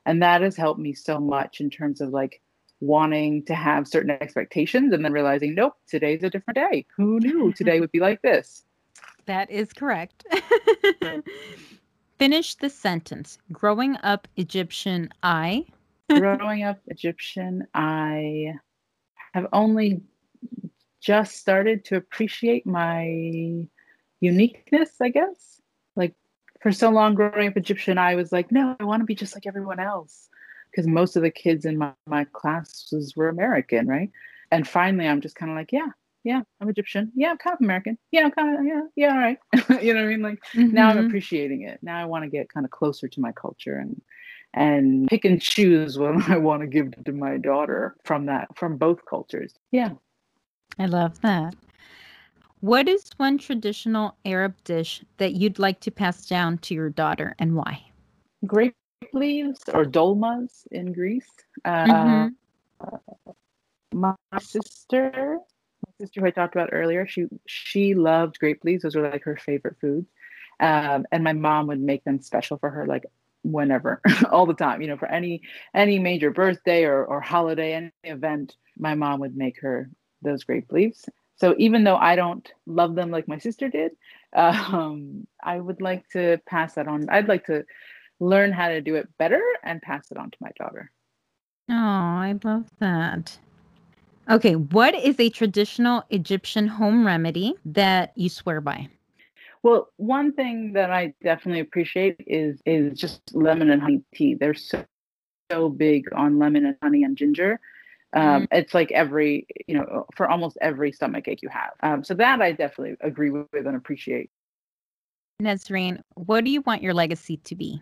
And that has helped me so much in terms of like wanting to have certain expectations and then realizing, nope, today's a different day. Who knew today would be like this? That is correct. Finish the sentence. Growing up Egyptian, I. Growing up Egyptian, I have only just started to appreciate my uniqueness, I guess. Like for so long growing up Egyptian, I was like, no, I want to be just like everyone else. Because most of the kids in my, my classes were American, right? And finally, I'm just kind of like, yeah, yeah, I'm Egyptian. Yeah, I'm kind of American. Yeah, I'm kind of, yeah, yeah, all right. you know what I mean? Like mm-hmm. now I'm mm-hmm. appreciating it. Now I want to get kind of closer to my culture and and pick and choose what I want to give to my daughter from that, from both cultures. Yeah. I love that. What is one traditional Arab dish that you'd like to pass down to your daughter and why? Grape leaves or dolmas in Greece. Uh, mm-hmm. my sister, my sister who I talked about earlier, she she loved grape leaves. Those were like her favorite foods. Um, and my mom would make them special for her, like whenever, all the time. You know, for any any major birthday or or holiday, any event, my mom would make her those grape leaves. So even though I don't love them like my sister did, um, I would like to pass that on. I'd like to learn how to do it better and pass it on to my daughter. Oh, I love that. Okay, what is a traditional Egyptian home remedy that you swear by? Well, one thing that I definitely appreciate is is just lemon and honey tea. They're so so big on lemon and honey and ginger. Um, mm-hmm. It's like every, you know, for almost every stomach ache you have. Um, so that I definitely agree with and appreciate. Nesreen, what do you want your legacy to be?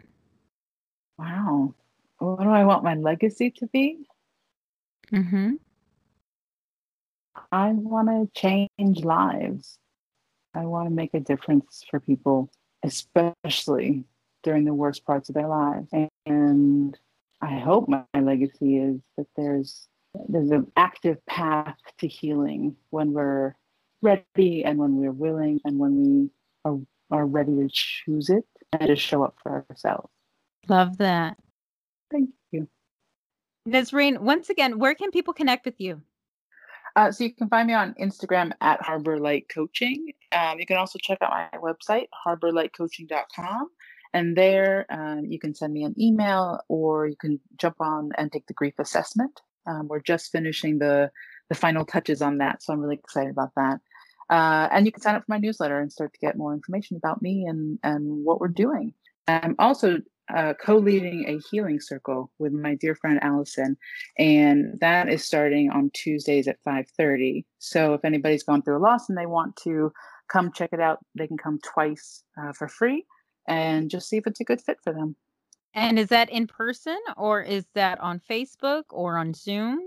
Wow. What do I want my legacy to be? Mm-hmm. I want to change lives. I want to make a difference for people, especially during the worst parts of their lives. And I hope my legacy is that there's there's an active path to healing when we're ready and when we're willing and when we are, are ready to choose it and to show up for ourselves. Love that. Thank you. Nesreen, once again, where can people connect with you? Uh, so you can find me on Instagram at Harbor Light Coaching. Um, you can also check out my website, harborlightcoaching.com. And there um, you can send me an email or you can jump on and take the grief assessment. Um, we're just finishing the the final touches on that, so I'm really excited about that. Uh, and you can sign up for my newsletter and start to get more information about me and and what we're doing. I'm also uh, co-leading a healing circle with my dear friend Allison, and that is starting on Tuesdays at 5:30. So if anybody's gone through a loss and they want to come check it out, they can come twice uh, for free and just see if it's a good fit for them. And is that in person or is that on Facebook or on Zoom?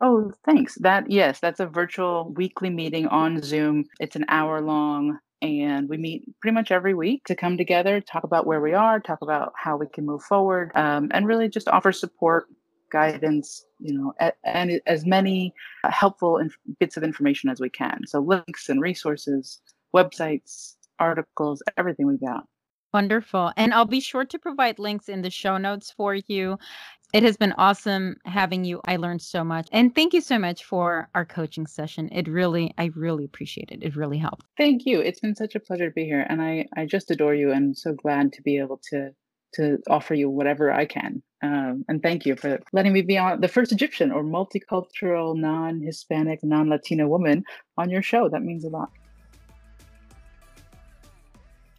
Oh, thanks. That yes, that's a virtual weekly meeting on Zoom. It's an hour long and we meet pretty much every week to come together, talk about where we are, talk about how we can move forward, um, and really just offer support, guidance, you know, and as many uh, helpful inf- bits of information as we can. So links and resources, websites, articles, everything we got. Wonderful. And I'll be sure to provide links in the show notes for you. It has been awesome having you. I learned so much. And thank you so much for our coaching session. It really, I really appreciate it. It really helped. Thank you. It's been such a pleasure to be here. And I, I just adore you and so glad to be able to to offer you whatever I can. Um, and thank you for letting me be on the first Egyptian or multicultural, non Hispanic, non Latino woman on your show. That means a lot.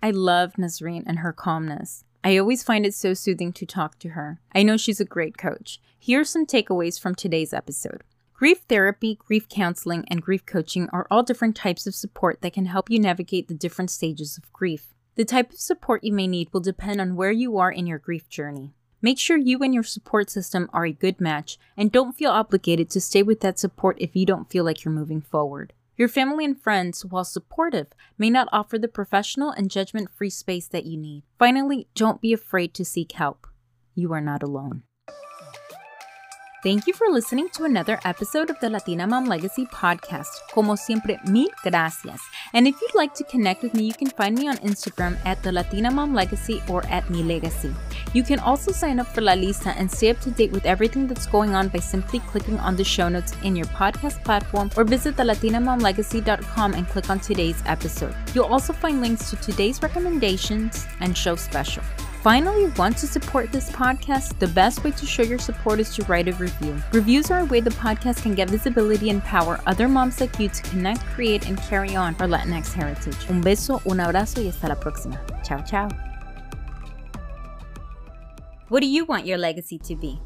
I love Nesreen and her calmness. I always find it so soothing to talk to her. I know she's a great coach. Here are some takeaways from today's episode. Grief therapy, grief counseling, and grief coaching are all different types of support that can help you navigate the different stages of grief. The type of support you may need will depend on where you are in your grief journey. Make sure you and your support system are a good match and don't feel obligated to stay with that support if you don't feel like you're moving forward. Your family and friends, while supportive, may not offer the professional and judgment free space that you need. Finally, don't be afraid to seek help. You are not alone. Thank you for listening to another episode of the Latina Mom Legacy podcast. Como siempre, mil gracias. And if you'd like to connect with me, you can find me on Instagram at the Latina Mom Legacy or at Mi Legasi. You can also sign up for La Lista and stay up to date with everything that's going on by simply clicking on the show notes in your podcast platform or visit thelatinamomlegacy.com and click on today's episode. You'll also find links to today's recommendations and show special. Finally, want to support this podcast? The best way to show your support is to write a review. Reviews are a way the podcast can get visibility and power other moms like you to connect, create, and carry on our Latinx heritage. Un beso, un abrazo y hasta la próxima. Ciao, ciao. What do you want your legacy to be?